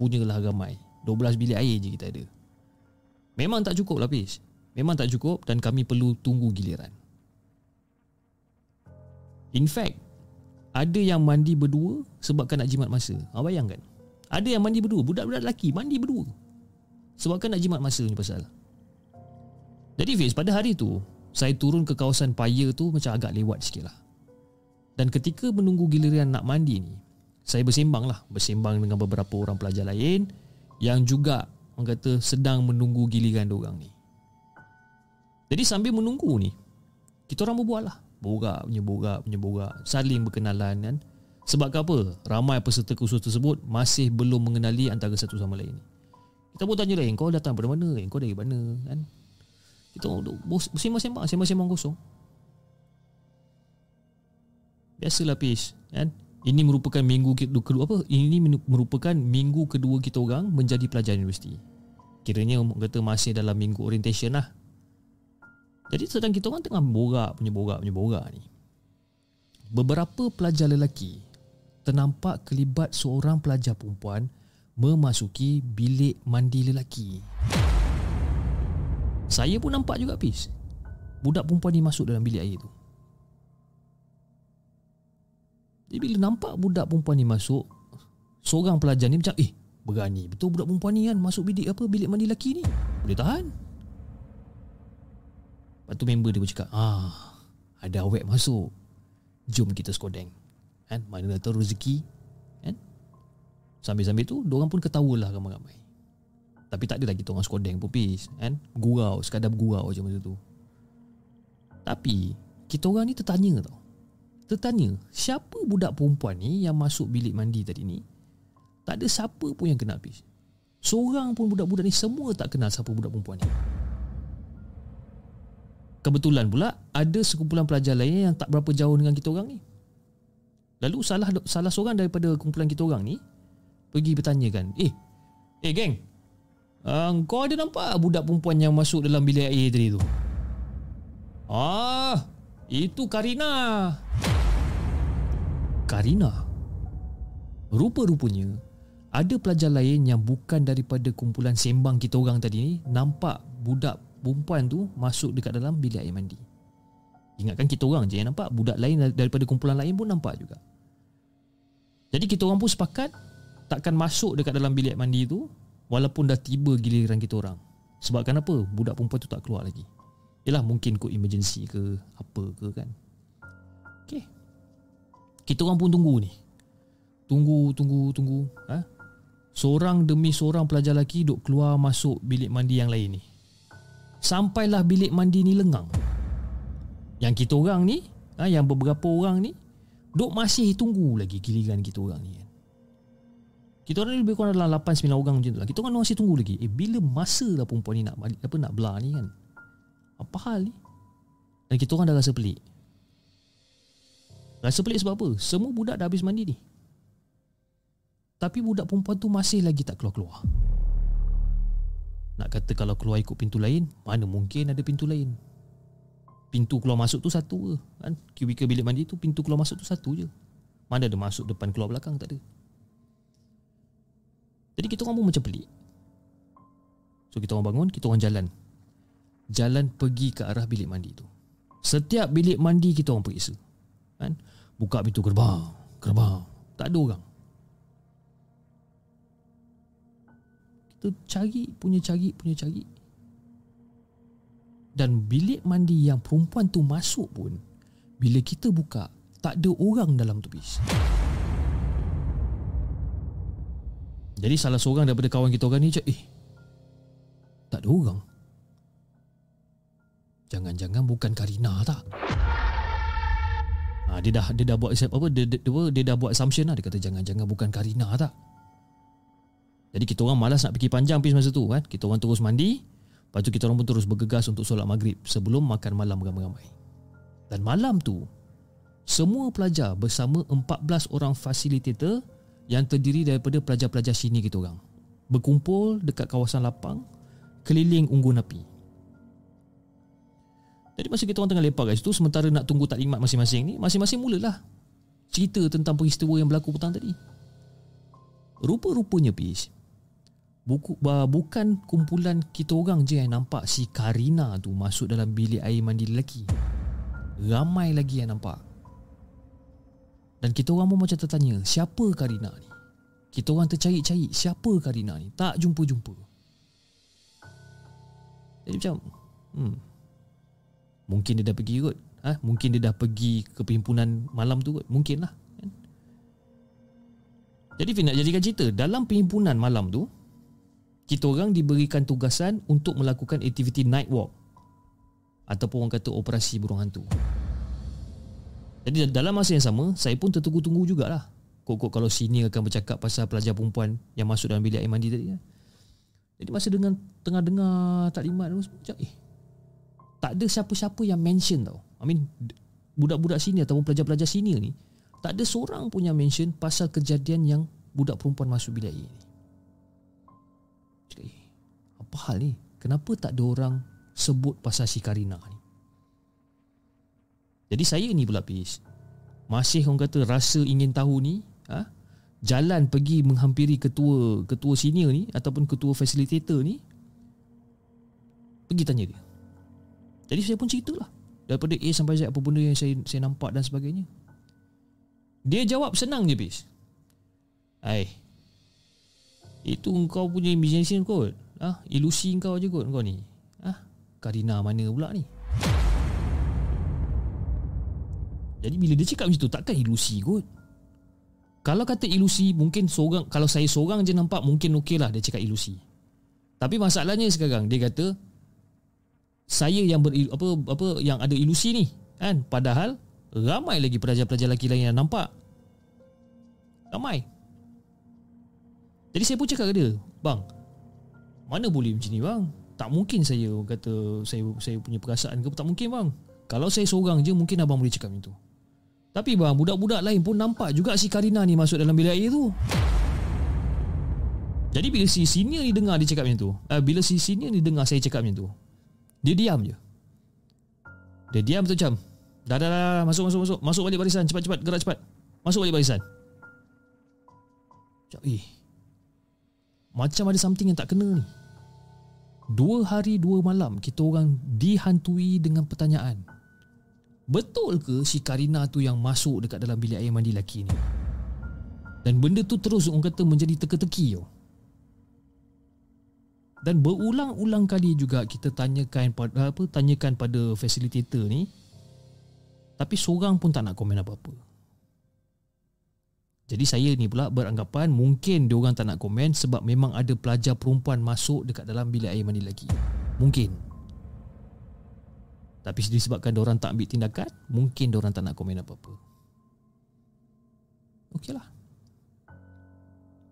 Punyalah ramai. 12 bilik air je kita ada. Memang tak cukup lapis. Memang tak cukup dan kami perlu tunggu giliran. In fact, ada yang mandi berdua sebabkan nak jimat masa. Ha, bayangkan. Ada yang mandi berdua. Budak-budak lelaki mandi berdua. Sebabkan nak jimat masa ni pasal. Jadi Fiz, pada hari tu, saya turun ke kawasan paya tu macam agak lewat sikit lah. Dan ketika menunggu giliran nak mandi ni, saya bersembang lah. Bersembang dengan beberapa orang pelajar lain yang juga orang kata sedang menunggu giliran orang ni. Jadi sambil menunggu ni, kita orang berbual lah. Borak punya borak punya borak. Saling berkenalan kan. Sebab apa? Ramai peserta kursus tersebut masih belum mengenali antara satu sama lain. Kita pun tanya lah, kau datang dari mana? Kau dari mana? Kan? Kita bersembang-sembang Sembang-sembang kosong Biasalah Pish kan? Ini merupakan minggu kedua apa? Ini merupakan minggu kedua kita orang menjadi pelajar universiti. Kiranya kata masih dalam minggu orientation lah. Jadi sedang kita orang tengah borak punya borak punya borak ni. Beberapa pelajar lelaki ternampak kelibat seorang pelajar perempuan memasuki bilik mandi lelaki. Saya pun nampak juga Pis Budak perempuan ni masuk dalam bilik air tu. Jadi bila nampak budak perempuan ni masuk Seorang pelajar ni macam Eh berani. Betul budak perempuan ni kan Masuk bilik apa bilik mandi lelaki ni? Boleh tahan? Lepas tu member dia pun cakap Ah Ada awet masuk. Jom kita skodeng kan? Mana tahu rezeki kan? Sambil-sambil tu Diorang pun ketawa lah ramai-ramai tapi tak adalah kita orang skodeng pun kan? Gurau, sekadar gurau je masa tu. Tapi Kita orang ni tertanya tau. Tertanya Siapa budak perempuan ni Yang masuk bilik mandi tadi ni? Tak ada siapa pun yang kenal pis Seorang pun budak-budak ni Semua tak kenal siapa budak perempuan ni. Kebetulan pula Ada sekumpulan pelajar lain Yang tak berapa jauh dengan kita orang ni. Lalu salah salah seorang daripada kumpulan kita orang ni pergi bertanya kan, "Eh, eh geng, uh, kau ada nampak budak perempuan yang masuk dalam bilik air tadi tu?" "Ah, itu Karina." Karina. Rupa-rupanya ada pelajar lain yang bukan daripada kumpulan sembang kita orang tadi ni nampak budak perempuan tu masuk dekat dalam bilik air mandi. Ingatkan kita orang je yang nampak budak lain daripada kumpulan lain pun nampak juga. Jadi kita orang pun sepakat takkan masuk dekat dalam bilik mandi tu walaupun dah tiba giliran kita orang. Sebab kenapa? Budak perempuan tu tak keluar lagi. Yalah mungkin kod emergency ke apa ke kan. Okey. Kita orang pun tunggu ni. Tunggu, tunggu, tunggu. Ha? Seorang demi seorang pelajar lelaki duk keluar masuk bilik mandi yang lain ni. Sampailah bilik mandi ni lengang. Yang kita orang ni, ha, yang beberapa orang ni, duk masih tunggu lagi giliran kita orang ni. Kita orang lebih kurang dalam 8-9 orang macam tu lah. Kita orang masih tunggu lagi. Eh, bila masa lah perempuan ni nak apa nak belah ni kan? Apa hal ni? Dan kita orang dah rasa pelik. Rasa pelik sebab apa? Semua budak dah habis mandi ni. Tapi budak perempuan tu masih lagi tak keluar-keluar Nak kata kalau keluar ikut pintu lain Mana mungkin ada pintu lain Pintu keluar masuk tu satu je kan? Kubikel bilik mandi tu pintu keluar masuk tu satu je Mana ada masuk depan keluar belakang tak ada Jadi kita orang pun macam pelik. So kita orang bangun Kita orang jalan. Jalan pergi ke arah bilik mandi tu. Setiap bilik mandi kita orang periksa. Kan? Buka pintu gerbang Gerbang. Tak ada orang. Kita cari punya cari punya cari. Dan bilik mandi yang perempuan tu masuk pun Bila kita buka Tak ada orang dalam tu bis Jadi salah seorang daripada kawan kita orang ni cakap Eh Tak ada orang Jangan-jangan bukan Karina tak Ha, dia dah dia dah buat apa dia, dia, dia, dia dah buat assumption lah dia kata jangan-jangan bukan Karina tak jadi kita orang malas nak pergi panjang pergi masa tu kan. Kita orang terus mandi. Lepas tu kita orang pun terus bergegas untuk solat maghrib sebelum makan malam beramai-ramai. Dan malam tu, semua pelajar bersama 14 orang fasilitator yang terdiri daripada pelajar-pelajar sini kita orang. Berkumpul dekat kawasan lapang, keliling unggun api. Jadi masa kita orang tengah lepak guys tu sementara nak tunggu taklimat masing-masing ni, masing-masing mulalah cerita tentang peristiwa yang berlaku petang tadi. Rupa-rupanya Pish Buku, bukan kumpulan kita orang je yang nampak si Karina tu masuk dalam bilik air mandi lelaki. Ramai lagi yang nampak. Dan kita orang pun macam tertanya, siapa Karina ni? Kita orang tercari-cari, siapa Karina ni? Tak jumpa-jumpa. Jadi macam, hmm, mungkin dia dah pergi kot. Ha? Mungkin dia dah pergi ke perhimpunan malam tu kot. Mungkin lah. Kan? Jadi Fin nak jadikan cerita, dalam perhimpunan malam tu, kita orang diberikan tugasan untuk melakukan aktiviti night walk ataupun orang kata operasi burung hantu. Jadi dalam masa yang sama, saya pun tertunggu-tunggu jugalah. Kok-kok kalau sini akan bercakap pasal pelajar perempuan yang masuk dalam bilik air mandi tadi. Jadi masa dengan tengah dengar taklimat macam eh tak ada siapa-siapa yang mention tau. I mean budak-budak sini ataupun pelajar-pelajar sini ni tak ada seorang pun yang mention pasal kejadian yang budak perempuan masuk bilik air ni. Cakap, eh, apa hal ni? Kenapa tak ada orang sebut pasal si Karina ni? Jadi saya ni pula Pis. Masih orang kata rasa ingin tahu ni, ha? jalan pergi menghampiri ketua ketua senior ni ataupun ketua facilitator ni pergi tanya dia. Jadi saya pun ceritalah daripada A sampai Z apa benda yang saya saya nampak dan sebagainya. Dia jawab senang je Pis. Hai, itu kau punya imagination kot ah, Ilusi kau je kot kau ni ah, Karina mana pula ni Jadi bila dia cakap macam tu Takkan ilusi kot? Kalau kata ilusi Mungkin seorang Kalau saya seorang je nampak Mungkin okey lah dia cakap ilusi. Tapi masalahnya sekarang Dia kata Saya yang ber, apa, apa Yang ada ilusi ni kan? Padahal Ramai lagi pelajar-pelajar lelaki lain yang nampak. Ramai. Jadi saya pun cakap ke dia Bang Mana boleh macam ni bang? Tak mungkin saya kata Saya saya punya perasaan ke Tak mungkin bang. Kalau saya seorang je Mungkin abang boleh cakap macam tu Tapi bang, budak-budak lain pun nampak juga si Karina ni masuk dalam bilik air tu. Jadi bila si senior ni dengar dia cakap macam tu, uh, bila si senior ni dengar saya cakap macam tu, dia diam je. Dia diam tu macam, dah, dah, dah, dah, masuk, masuk, masuk, masuk balik barisan, cepat, cepat, gerak cepat. Masuk balik barisan. Macam, eh, macam ada something yang tak kena ni. Dua hari, dua malam, kita orang dihantui dengan pertanyaan. Betul ke si Karina tu yang masuk dekat dalam bilik air mandi lelaki ni? Dan benda tu terus orang kata menjadi teka-teki tau. Dan berulang-ulang kali juga kita tanyakan pada apa tanyakan pada facilitator ni tapi seorang pun tak nak komen apa-apa. Jadi saya ni pula beranggapan mungkin dia orang tak nak komen sebab memang ada pelajar perempuan masuk dekat dalam bilik air mandi lagi. Mungkin. Tapi disebabkan orang tak ambil tindakan Mungkin orang tak nak komen apa-apa. Okeylah.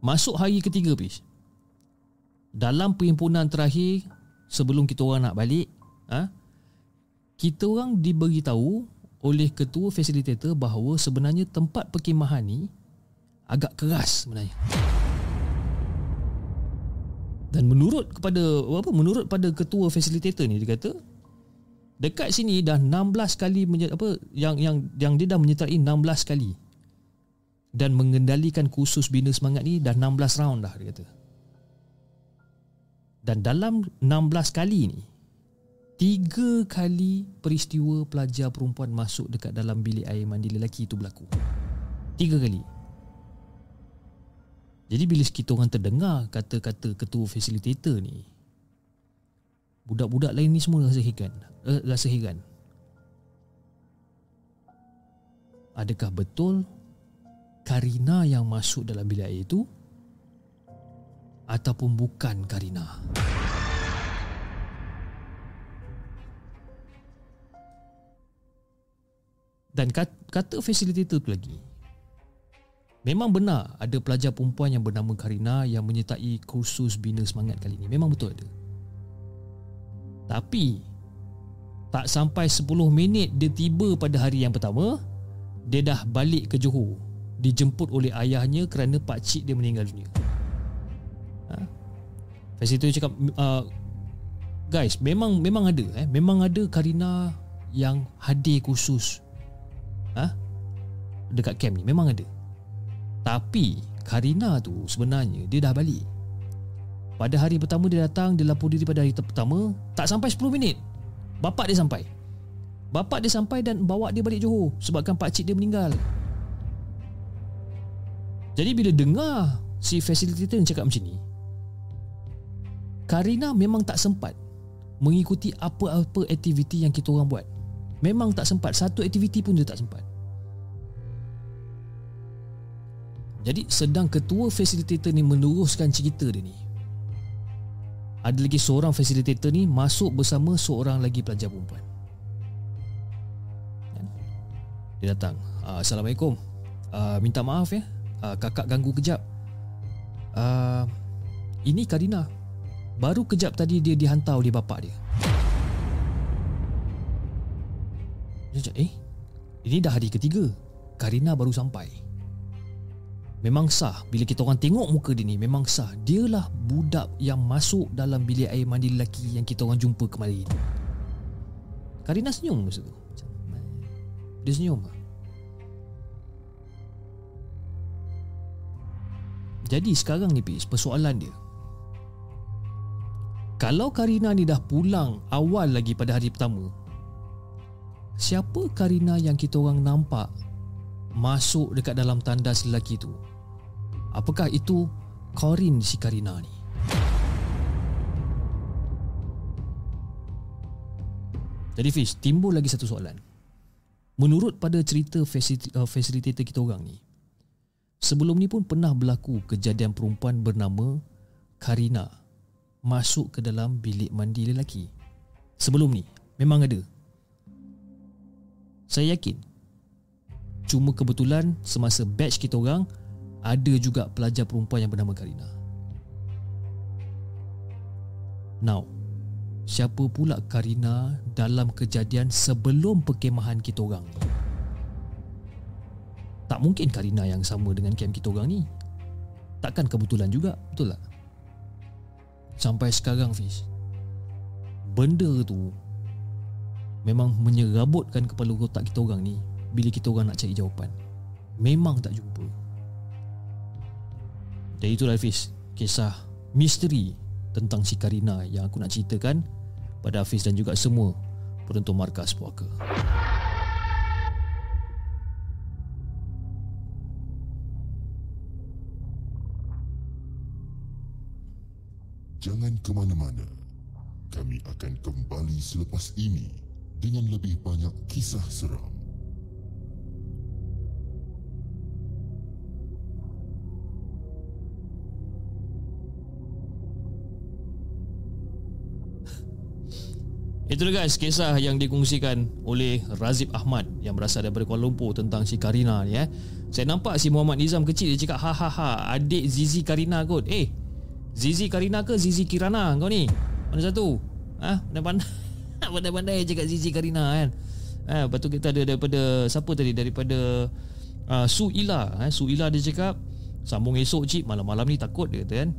Masuk hari ketiga Pish. Dalam perhimpunan terakhir Sebelum kita orang nak balik ha, Kita orang diberitahu Oleh ketua facilitator Bahawa sebenarnya tempat perkemahan ni Agak keras sebenarnya. Dan menurut kepada apa menurut pada ketua facilitator ni dia kata Dekat sini dah 16 kali apa yang yang yang dia dah menyertai 16 kali. Dan mengendalikan kursus bina semangat ni dah 16 round dah dia kata. Dan dalam 16 kali ni tiga kali peristiwa pelajar perempuan masuk dekat dalam bilik air mandi lelaki itu berlaku. Tiga kali. Jadi bila kita orang terdengar kata-kata ketua facilitator ni, budak-budak lain ni semua rasa heran uh, rasa heran. Adakah betul Karina yang masuk dalam bilik air itu ataupun bukan Karina? Dan kata facilitator tu lagi Memang benar ada pelajar perempuan yang bernama Karina yang menyertai kursus bina semangat kali ini. Memang betul ada. Tapi tak sampai 10 minit dia tiba pada hari yang pertama Dia dah balik ke Johor Dijemput oleh ayahnya kerana pak cik dia meninggal dunia ha? Facilitator cakap uh, Guys memang memang ada eh? Memang ada Karina yang hadir khusus ha? Dekat camp ni memang ada Tapi Karina tu sebenarnya dia dah balik pada hari pertama dia datang Dia lapor diri pada hari pertama Tak sampai 10 minit. Bapak dia sampai. Bapak dia sampai dan bawa dia balik Johor Sebabkan pakcik dia meninggal. Jadi bila dengar Si facilitator yang cakap macam ni Karina memang tak sempat Mengikuti apa-apa aktiviti yang kita orang buat. Memang tak sempat. Satu aktiviti pun dia tak sempat. Jadi sedang ketua facilitator ni meneruskan cerita dia ni ada lagi seorang facilitator ni masuk bersama seorang lagi pelajar perempuan. Dia datang. Uh, Assalamualaikum. Uh, minta maaf ya. Uh, kakak ganggu kejap. Ini Karina. Baru kejap tadi dia dihantar oleh bapak dia. Eh? Ini dah hari ketiga. Karina baru sampai. Memang sah. Bila kita orang tengok muka dia ni Memang sah. Dialah budak yang masuk dalam bilik air mandi lelaki Yang kita orang jumpa kemarin. Karina senyum masa tu. Dia senyum Jadi sekarang ni Pis Persoalan dia. Kalau Karina ni dah pulang Awal lagi pada hari pertama Siapa Karina yang kita orang nampak Masuk dekat dalam tandas lelaki tu Apakah itu Corin si Karina ni? Jadi Fish, timbul lagi satu soalan. Menurut pada cerita uh, facilitator kita orang ni, sebelum ni pun pernah berlaku kejadian perempuan bernama Karina masuk ke dalam bilik mandi lelaki. Sebelum ni, memang ada. Saya yakin. Cuma kebetulan semasa batch kita orang ada juga pelajar perempuan yang bernama Karina. Now, siapa pula Karina dalam kejadian sebelum perkemahan kita orang? Tak mungkin Karina yang sama dengan camp kita orang ni. Takkan kebetulan juga, betul tak? Sampai sekarang Fiz Benda tu Memang menyerabutkan kepala otak kita orang ni Bila kita orang nak cari jawapan Memang tak jumpa Dan itulah Fiz Kisah misteri Tentang si Karina Yang aku nak ceritakan Pada Hafiz dan juga semua Penonton Markas Puaka Jangan ke mana-mana. Kami akan kembali selepas ini dengan lebih banyak kisah seram. Itu dia guys kisah yang dikongsikan oleh Razib Ahmad yang berasal daripada Kuala Lumpur tentang si Karina ni eh. Saya nampak si Muhammad Nizam kecil dia cakap ha ha ha adik Zizi Karina kot. Eh Zizi Karina ke Zizi Kirana kau ni? Mana satu? Ha? Pandai-pandai Pandai-pandai cakap Zizi Karina kan ha, Lepas tu kita ada daripada Siapa tadi? Daripada uh, Su Ila ha? Su Ila dia cakap Sambung esok cik Malam-malam ni takut dia kata kan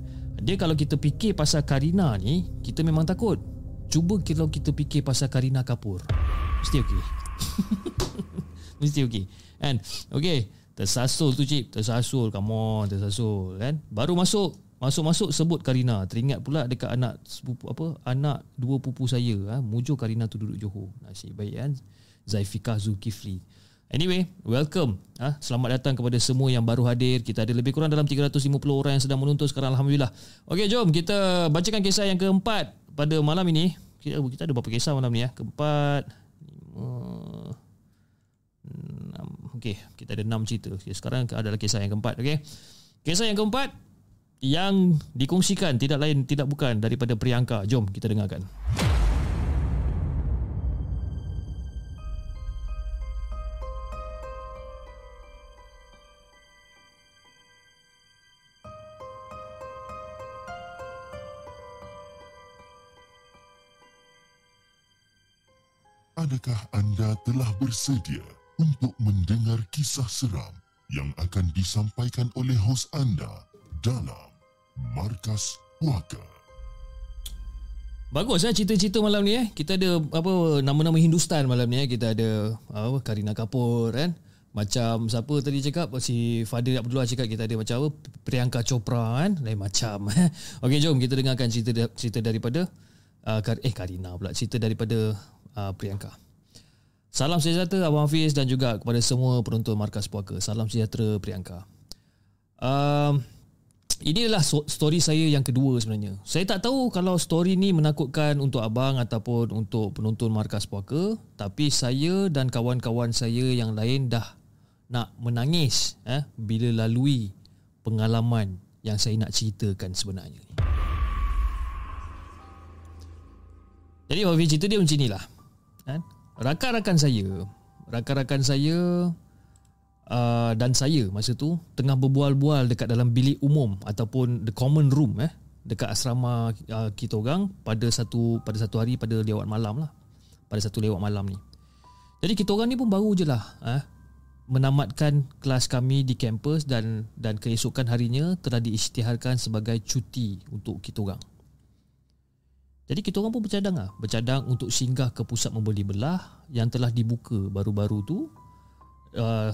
Dia kalau kita fikir pasal Karina ni Kita memang takut Cuba kalau kita fikir pasal Karina Kapur Mesti okey Mesti okey Kan Okay Tersasul tu cik Tersasul Come on Tersasul kan Baru masuk Masuk-masuk sebut Karina. Teringat pula dekat anak sepupu apa? Anak dua pupu saya, ha? Mujo Karina tu duduk Johor. Nasib baik kan. Zaifikah Zulkifli. Anyway, welcome. Ha? Selamat datang kepada semua yang baru hadir. Kita ada lebih kurang dalam 350 orang yang sedang menonton sekarang alhamdulillah. Okey, jom kita bacakan kisah yang keempat pada malam ini. Kita, kita ada berapa kisah malam ni ya? Keempat, lima, enam. Okey, kita ada enam cerita. Okay, sekarang adalah kisah yang keempat, okey. Kisah yang keempat yang dikongsikan tidak lain tidak bukan daripada Priyanka. Jom kita dengarkan. Adakah anda telah bersedia untuk mendengar kisah seram yang akan disampaikan oleh hos anda dalam Markas Puaka. Bagus eh cerita-cerita malam ni eh. Kita ada apa nama-nama Hindustan malam ni eh. Kita ada apa Karina Kapoor kan. Macam siapa tadi cakap si Fadil Abdullah cakap kita ada macam apa Priyanka Chopra kan. Lain macam eh. Okey jom kita dengarkan cerita cerita daripada uh, eh Karina pula cerita daripada uh, Priyanka. Salam sejahtera Abang Hafiz dan juga kepada semua penonton Markas Puaka. Salam sejahtera Priyanka. Um, ini adalah story saya yang kedua sebenarnya. Saya tak tahu kalau story ni menakutkan untuk abang ataupun untuk penonton markas puaka, tapi saya dan kawan-kawan saya yang lain dah nak menangis eh bila lalui pengalaman yang saya nak ceritakan sebenarnya Jadi Wafi cerita dia macam inilah. Kan? Rakan-rakan saya, rakan-rakan saya uh, dan saya masa tu tengah berbual-bual dekat dalam bilik umum ataupun the common room eh dekat asrama uh, kita orang pada satu pada satu hari pada lewat malam lah pada satu lewat malam ni jadi kita orang ni pun baru je lah eh, menamatkan kelas kami di kampus dan dan keesokan harinya telah diisytiharkan sebagai cuti untuk kita orang jadi kita orang pun bercadang lah bercadang untuk singgah ke pusat membeli belah yang telah dibuka baru-baru tu uh,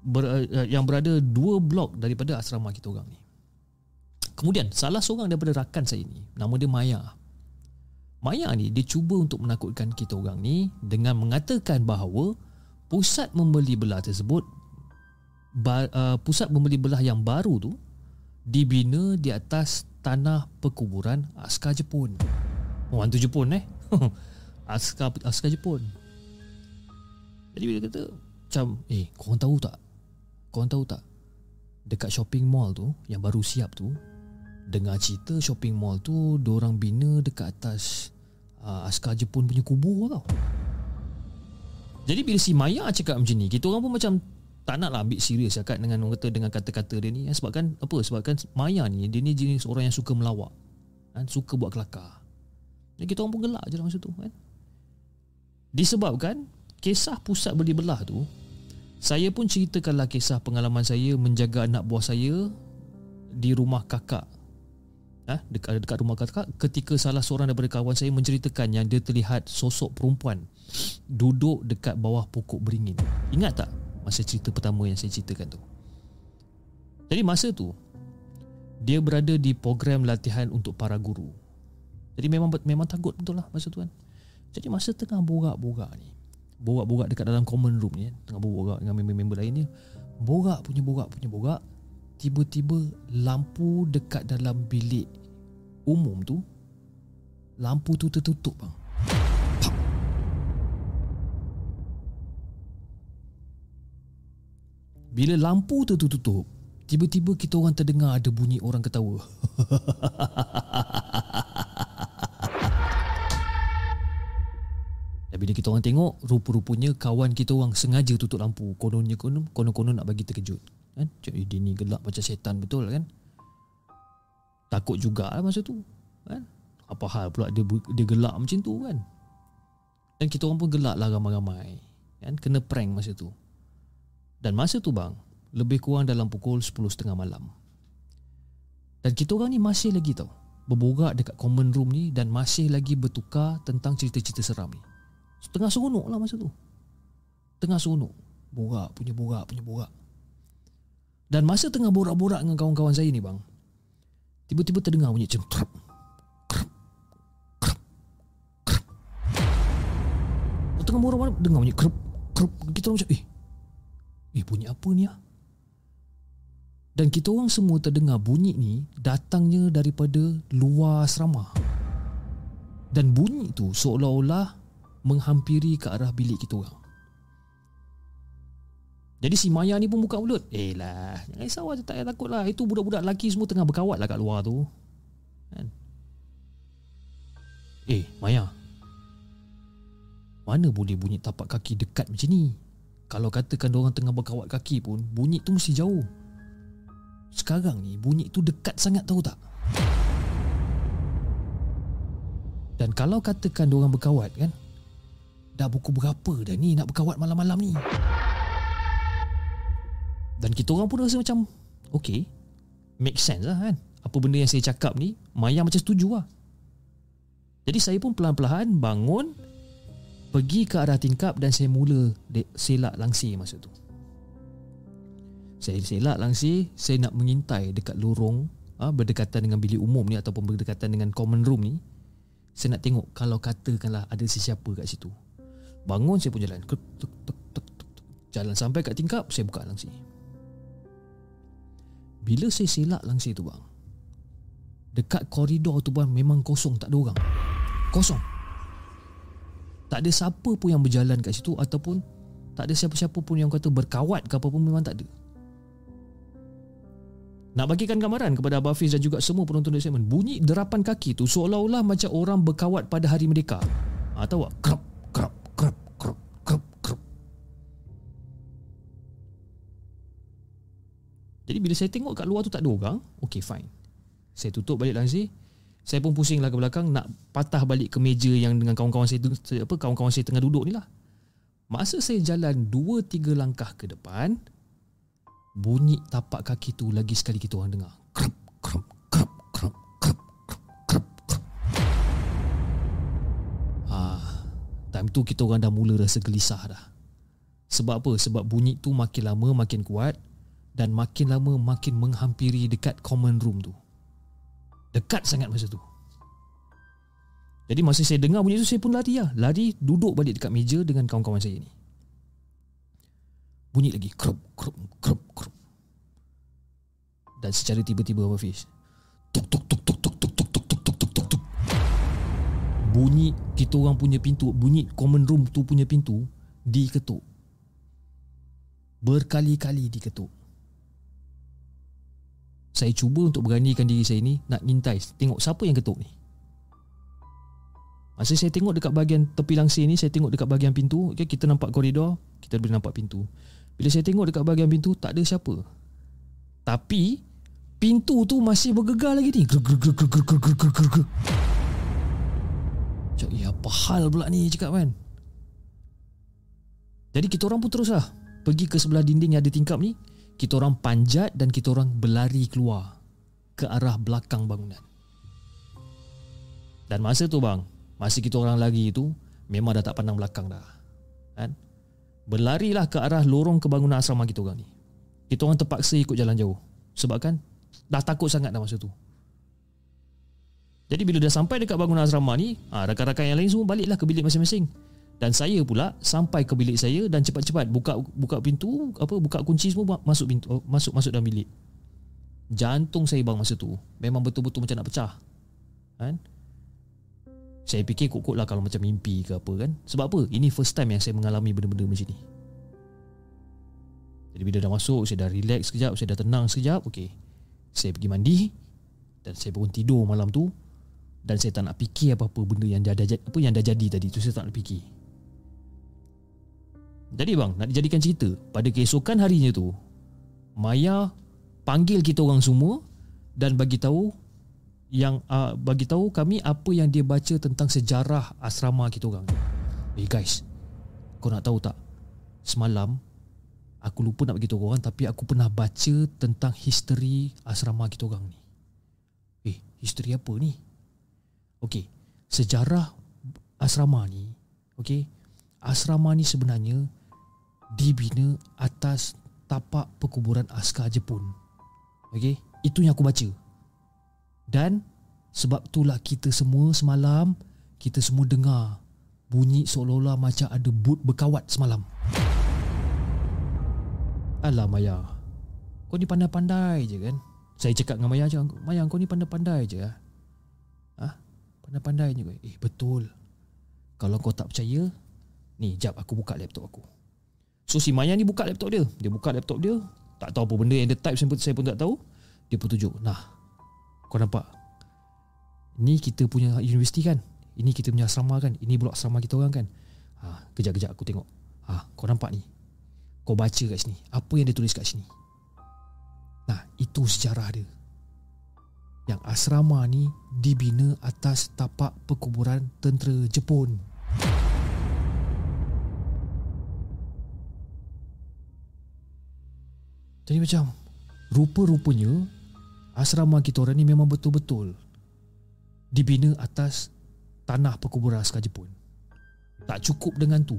ber, uh, yang berada dua blok daripada asrama kita orang ni. Kemudian salah seorang daripada rakan saya ni, nama dia Maya. Maya ni dia cuba untuk menakutkan kita orang ni dengan mengatakan bahawa pusat membeli belah tersebut ba, uh, pusat membeli belah yang baru tu dibina di atas tanah perkuburan askar Jepun. Oh, hantu Jepun eh. askar askar Jepun. Jadi bila kata macam eh kau tahu tak Korang tahu tak Dekat shopping mall tu Yang baru siap tu Dengar cerita shopping mall tu Diorang bina dekat atas uh, Askar Jepun punya kubur tau Jadi bila si Maya cakap macam ni Kita orang pun macam Tak nak lah ambil serius cakap dengan orang kata Dengan kata-kata dia ni Sebabkan apa Sebabkan Maya ni Dia ni jenis orang yang suka melawak kan? Suka buat kelakar Jadi kita orang pun gelak je lah masa tu kan Disebabkan Kisah pusat beli belah tu Saya pun ceritakanlah kisah pengalaman saya menjaga anak buah saya di rumah kakak. Ha? Dekat, dekat rumah kakak ketika salah seorang daripada kawan saya menceritakan yang dia terlihat sosok perempuan duduk dekat bawah pokok beringin. Ingat tak masa cerita pertama yang saya ceritakan tu? Jadi masa tu dia berada di program latihan untuk para guru. Jadi memang memang takut betul lah masa tu kan. Jadi masa tengah borak-borak ni borak-borak dekat dalam common room ni tengah borak dengan member-member lain ni borak punya borak punya borak tiba-tiba lampu dekat dalam bilik umum tu lampu tu tertutup bang Bila lampu tu tertutup Tiba-tiba kita orang terdengar ada bunyi orang ketawa. Dan bila kita orang tengok Rupa-rupanya kawan kita orang sengaja tutup lampu. Kononnya konon Konon-konon nak bagi terkejut. Kan? Jadi dia ni gelap macam setan. Betul kan? Takut jugalah masa tu. Kan? Apa hal pula dia, dia gelap macam tu kan? Dan kita orang pun gelap lah ramai-ramai. Kan? Kena prank masa tu Dan masa tu bang Lebih kurang dalam pukul 10.30 malam. Dan kita orang ni masih lagi tau Berborak dekat common room ni Dan masih lagi bertukar tentang cerita-cerita seram ni. Tengah seronok lah masa tu. Tengah seronok. Borak punya borak punya borak. Dan masa tengah borak-borak dengan kawan-kawan saya ni bang Tiba-tiba terdengar bunyi macam Krap Tengah borak-borak dengar bunyi krap Krap Kita macam eh Eh bunyi apa ni ah dan kita orang semua terdengar bunyi ni datangnya daripada luar asrama. Dan bunyi tu seolah-olah menghampiri ke arah bilik kita orang. Jadi si Maya ni pun buka mulut. Eh lah, jangan risau lah, tak payah takut lah. Itu budak-budak lelaki semua tengah berkawat lah kat luar tu. Kan? Eh, Maya. Mana boleh bunyi tapak kaki dekat macam ni? Kalau katakan orang tengah berkawat kaki pun, bunyi tu mesti jauh. Sekarang ni, bunyi tu dekat sangat tahu tak? Dan kalau katakan orang berkawat kan, Dah pukul berapa dah ni nak berkawat malam-malam ni Dan kita orang pun rasa macam Okay Make sense lah kan Apa benda yang saya cakap ni Maya macam setuju lah Jadi saya pun pelan-pelan bangun Pergi ke arah tingkap Dan saya mula selak langsir masa tu. Saya selak langsir Saya nak mengintai dekat lorong ha, Berdekatan dengan bilik umum ni Ataupun berdekatan dengan common room ni Saya nak tengok Kalau katakanlah ada sesiapa kat situ. Bangun saya pun jalan. Jalan sampai kat tingkap Saya buka langsir. Bila saya selak langsir tu bang Dekat koridor tu bang Memang kosong tak ada orang. Kosong Tak ada siapa pun yang berjalan kat situ Ataupun Tak ada siapa-siapa pun yang kata berkawat ke apa pun Memang tak ada nak bagikan gambaran kepada Abah Hafiz dan juga semua penonton di segmen Bunyi derapan kaki tu seolah-olah macam orang berkawat pada hari mereka ha, Tahu tak? Krap, krap, krap, krap, krap, krap. Jadi bila saya tengok kat luar tu tak ada orang, okay fine. Saya tutup balik langsir. Saya pun pusing lah ke belakang nak patah balik ke meja yang dengan kawan-kawan saya apa kawan-kawan saya tengah duduk ni lah. Masa saya jalan dua tiga langkah ke depan, bunyi tapak kaki tu lagi sekali kita orang dengar. Krap, krap, krap, krap, krap, krap, krap. Ah, time tu kita orang dah mula rasa gelisah dah. Sebab apa? Sebab bunyi tu makin lama makin kuat dan makin lama makin menghampiri dekat common room tu. Dekat sangat masa tu. Jadi masa saya dengar bunyi tu saya pun lari lah. Lari duduk balik dekat meja dengan kawan-kawan saya ni. Bunyi lagi krop krop krop krop. Dan secara tiba-tiba Hafiz. Tuk tuk tuk tuk tuk tuk tuk tuk tuk tuk tuk tuk tuk. Bunyi kita orang punya pintu, bunyi common room tu punya pintu diketuk. Berkali-kali diketuk. Saya cuba untuk beranikan diri saya ni Nak ngintai. Tengok siapa yang ketuk ni. Masa saya tengok dekat bahagian tepi langsir ni Saya tengok dekat bahagian pintu okay, Kita nampak koridor Kita boleh nampak pintu. Bila saya tengok dekat bahagian pintu Tak ada siapa. Tapi Pintu tu masih bergegar lagi ni. Cak, ya apa hal pula ni cakap kan? Jadi kita orang pun terus lah pergi ke sebelah dinding yang ada tingkap ni, kita orang panjat dan kita orang berlari keluar ke arah belakang bangunan. Dan masa tu bang, masa kita orang lari tu, memang dah tak pandang belakang dah. Kan? Berlarilah ke arah lorong kebangunan asrama kita orang ni. Kita orang terpaksa ikut jalan jauh. Sebab kan, dah takut sangat dah masa tu. Jadi bila dah sampai dekat bangunan asrama ni, ha, rakan-rakan yang lain semua baliklah ke bilik masing-masing. Dan saya pula sampai ke bilik saya dan cepat-cepat buka buka pintu, apa buka kunci semua masuk pintu oh, masuk masuk dalam bilik. Jantung saya bang masa tu memang betul-betul macam nak pecah. Kan? Saya fikir kok-kok lah kalau macam mimpi ke apa kan. Sebab apa? Ini first time yang saya mengalami benda-benda macam ni. Jadi bila dah masuk, saya dah relax sekejap, saya dah tenang sekejap. Okey. Saya pergi mandi dan saya bangun tidur malam tu dan saya tak nak fikir apa-apa benda yang dah, dah apa yang dah jadi tadi tu saya tak nak fikir. Jadi bang, nak dijadikan cerita, pada keesokan harinya tu Maya panggil kita orang semua dan bagi tahu yang uh, bagi tahu kami apa yang dia baca tentang sejarah asrama kita orang. Eh hey guys, kau nak tahu tak? Semalam aku lupa nak bagi tahu orang tapi aku pernah baca tentang history asrama kita orang ni. Eh, history apa ni? Okey, sejarah asrama ni, okey. Asrama ni sebenarnya dibina atas tapak perkuburan askar Jepun. Okey, itu yang aku baca. Dan sebab itulah kita semua semalam kita semua dengar bunyi seolah-olah macam ada boot berkawat semalam. Alah Maya. Kau ni pandai-pandai je kan? Saya cakap dengan Maya je, Maya kau ni pandai-pandai je. Ah, pandai-pandai je. Eh betul. Kalau kau tak percaya, ni jap aku buka laptop aku. So si Maya ni buka laptop dia. Dia buka laptop dia, tak tahu apa benda yang dia type saya pun, saya pun tak tahu. Dia pun tunjuk. Nah, kau nampak? Ni kita punya universiti kan? Ini kita punya asrama kan? Ini blok asrama kita orang kan? Ha, Kejap-kejap aku tengok. Ha, Kau nampak ni? Kau baca kat sini. Apa yang dia tulis kat sini? Nah itu sejarah dia. Yang asrama ni Dibina atas tapak perkuburan tentera Jepun Jadi macam Rupa-rupanya asrama kita orang ni memang betul-betul dibina atas tanah perkuburan askar Jepun. Tak cukup dengan tu.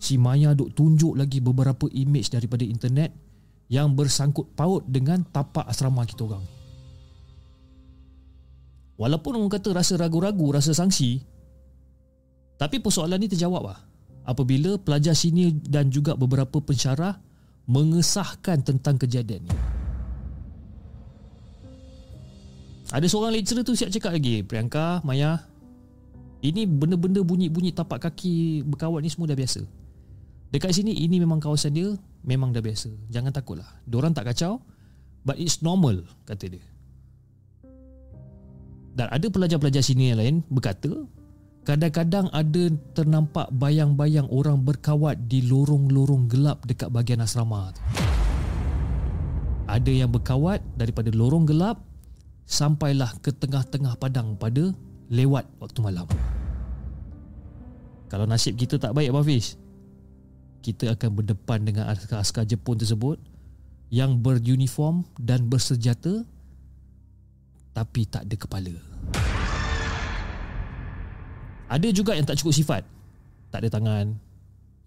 Si Maya duk tunjuk lagi beberapa image daripada internet yang bersangkut paut dengan tapak asrama kita orang. Walaupun orang kata rasa ragu-ragu, rasa sangsi, tapi persoalan ni terjawab lah. Apabila pelajar sini dan juga beberapa pensyarah mengesahkan tentang kejadian ni. Ada seorang lecturer tu siap cakap lagi Priyanka, Maya Ini benda-benda bunyi-bunyi tapak kaki berkawat ni semua dah biasa. Dekat sini ini memang kawasan dia Memang dah biasa. Jangan takutlah. Diorang tak kacau But it's normal Kata dia. Dan ada pelajar-pelajar sini yang lain Berkata Kadang-kadang ada ternampak bayang-bayang orang berkawat di lorong-lorong gelap dekat bahagian asrama tu. Ada yang berkawat daripada lorong gelap sampailah ke tengah-tengah padang pada lewat waktu malam. Kalau nasib kita tak baik Abang Fiz, kita akan berdepan dengan askar-askar Jepun tersebut yang beruniform dan bersenjata tapi tak ada kepala. Ada juga yang tak cukup sifat. Tak ada tangan,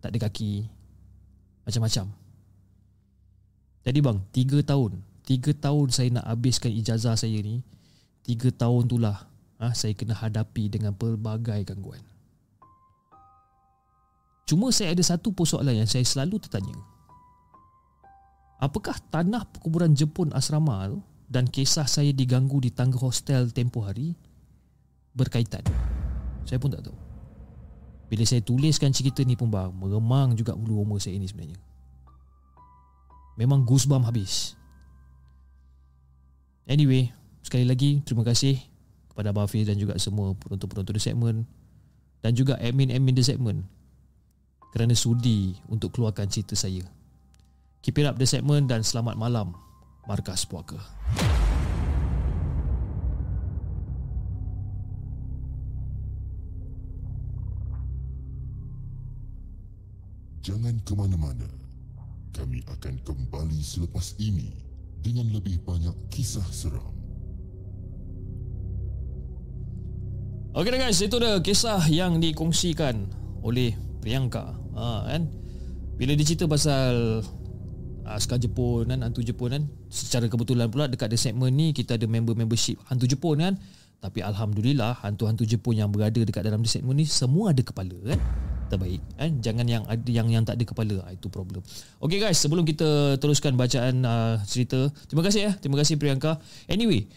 tak ada kaki, macam-macam. Jadi bang, tiga tahun Tiga tahun saya nak habiskan ijazah saya ni Tiga tahun tu lah ha, Saya kena hadapi dengan pelbagai gangguan Cuma saya ada satu persoalan yang saya selalu tertanya Apakah tanah perkuburan Jepun asrama tu Dan kisah saya diganggu di tangga hostel tempoh hari Berkaitan Saya pun tak tahu Bila saya tuliskan cerita ni pun bang Meremang juga bulu umur saya ni sebenarnya Memang goosebump habis Anyway, sekali lagi terima kasih kepada Abang Hafiz dan juga semua penonton-penonton The Segment dan juga admin-admin The Segment kerana sudi untuk keluarkan cerita saya. Keep it up The Segment dan selamat malam Markas Puaka. Jangan ke mana-mana. Kami akan kembali selepas ini dengan lebih banyak kisah seram. Okey guys, itu dah kisah yang dikongsikan oleh Priyanka. Ha, kan? Bila dia cerita pasal askar Jepun kan, hantu Jepun kan, secara kebetulan pula dekat the segment ni kita ada member membership hantu Jepun kan. Tapi alhamdulillah hantu-hantu Jepun yang berada dekat dalam the segment ni semua ada kepala kan. Terbaik kan. Jangan yang ada yang yang tak ada kepala. Ha, itu problem. Okey guys, sebelum kita teruskan bacaan uh, cerita, terima kasih ya. Terima kasih Priyanka. Anyway,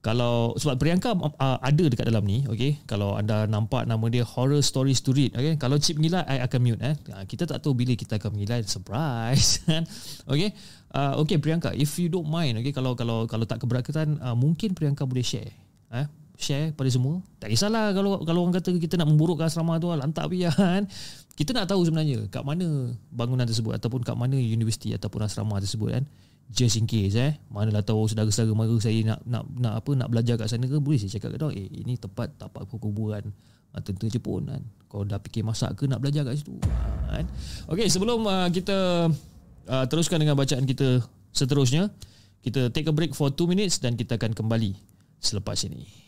kalau sebab Priyanka uh, ada dekat dalam ni okey kalau anda nampak nama dia horror stories to read okey kalau chip ngilat I akan mute eh kita tak tahu bila kita akan mengilat surprise kan okey uh, okey Priyanka if you don't mind okey kalau kalau kalau tak keberatan uh, mungkin Priyanka boleh share eh share pada semua. Tak kisahlah kalau kalau orang kata kita nak memburukkan asrama tu lantak biar kan. Kita nak tahu sebenarnya kat mana bangunan tersebut ataupun kat mana universiti ataupun asrama tersebut kan. Just in case eh. Manalah tahu saudara-saudara mara saya nak nak nak apa nak belajar kat sana ke boleh saya cakap kat dia eh ini tempat tapak perkuburan uh, tentera Jepun kan. Kau dah fikir masak ke nak belajar kat situ kan. Okey sebelum uh, kita uh, teruskan dengan bacaan kita seterusnya kita take a break for 2 minutes dan kita akan kembali selepas ini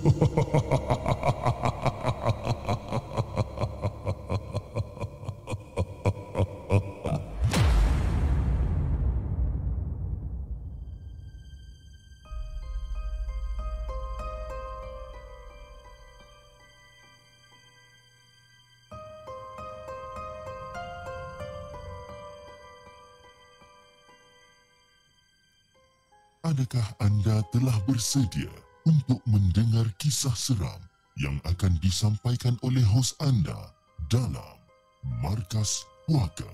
Adakah anda telah bersedia untuk mendengar kisah seram yang akan disampaikan oleh hos anda dalam Markas Puaka?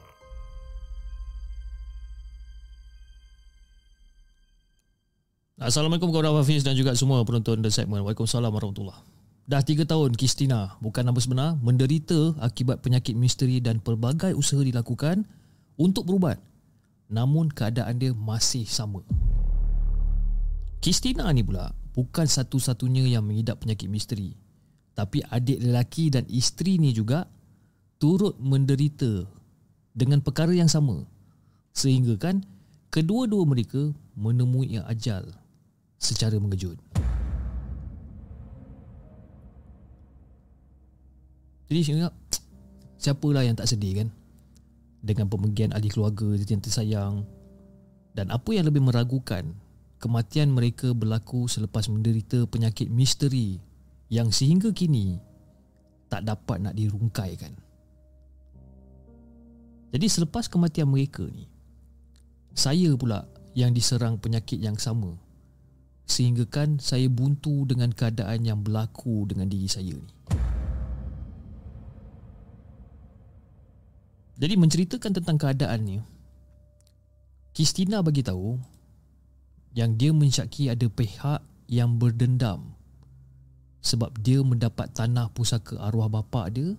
Assalamualaikum kepada Hafiz dan juga semua penonton The Segment. Waalaikumsalam warahmatullahi Dah tiga tahun Kristina, bukan nama sebenar, menderita akibat penyakit misteri dan pelbagai usaha dilakukan untuk berubat. Namun keadaan dia masih sama. Kristina ni pula bukan satu-satunya yang mengidap penyakit misteri. Tapi adik lelaki dan isteri ni juga turut menderita dengan perkara yang sama. Sehingga kan kedua-dua mereka menemui ajal secara mengejut. Jadi saya siapalah yang tak sedih kan? Dengan pemergian ahli keluarga yang tersayang dan apa yang lebih meragukan kematian mereka berlaku selepas menderita penyakit misteri yang sehingga kini tak dapat nak dirungkaikan. Jadi selepas kematian mereka ni, saya pula yang diserang penyakit yang sama. Sehingga kan saya buntu dengan keadaan yang berlaku dengan diri saya ni. Jadi menceritakan tentang keadaan ni Kristina bagi tahu yang dia mensyaki ada pihak yang berdendam sebab dia mendapat tanah pusaka arwah bapa dia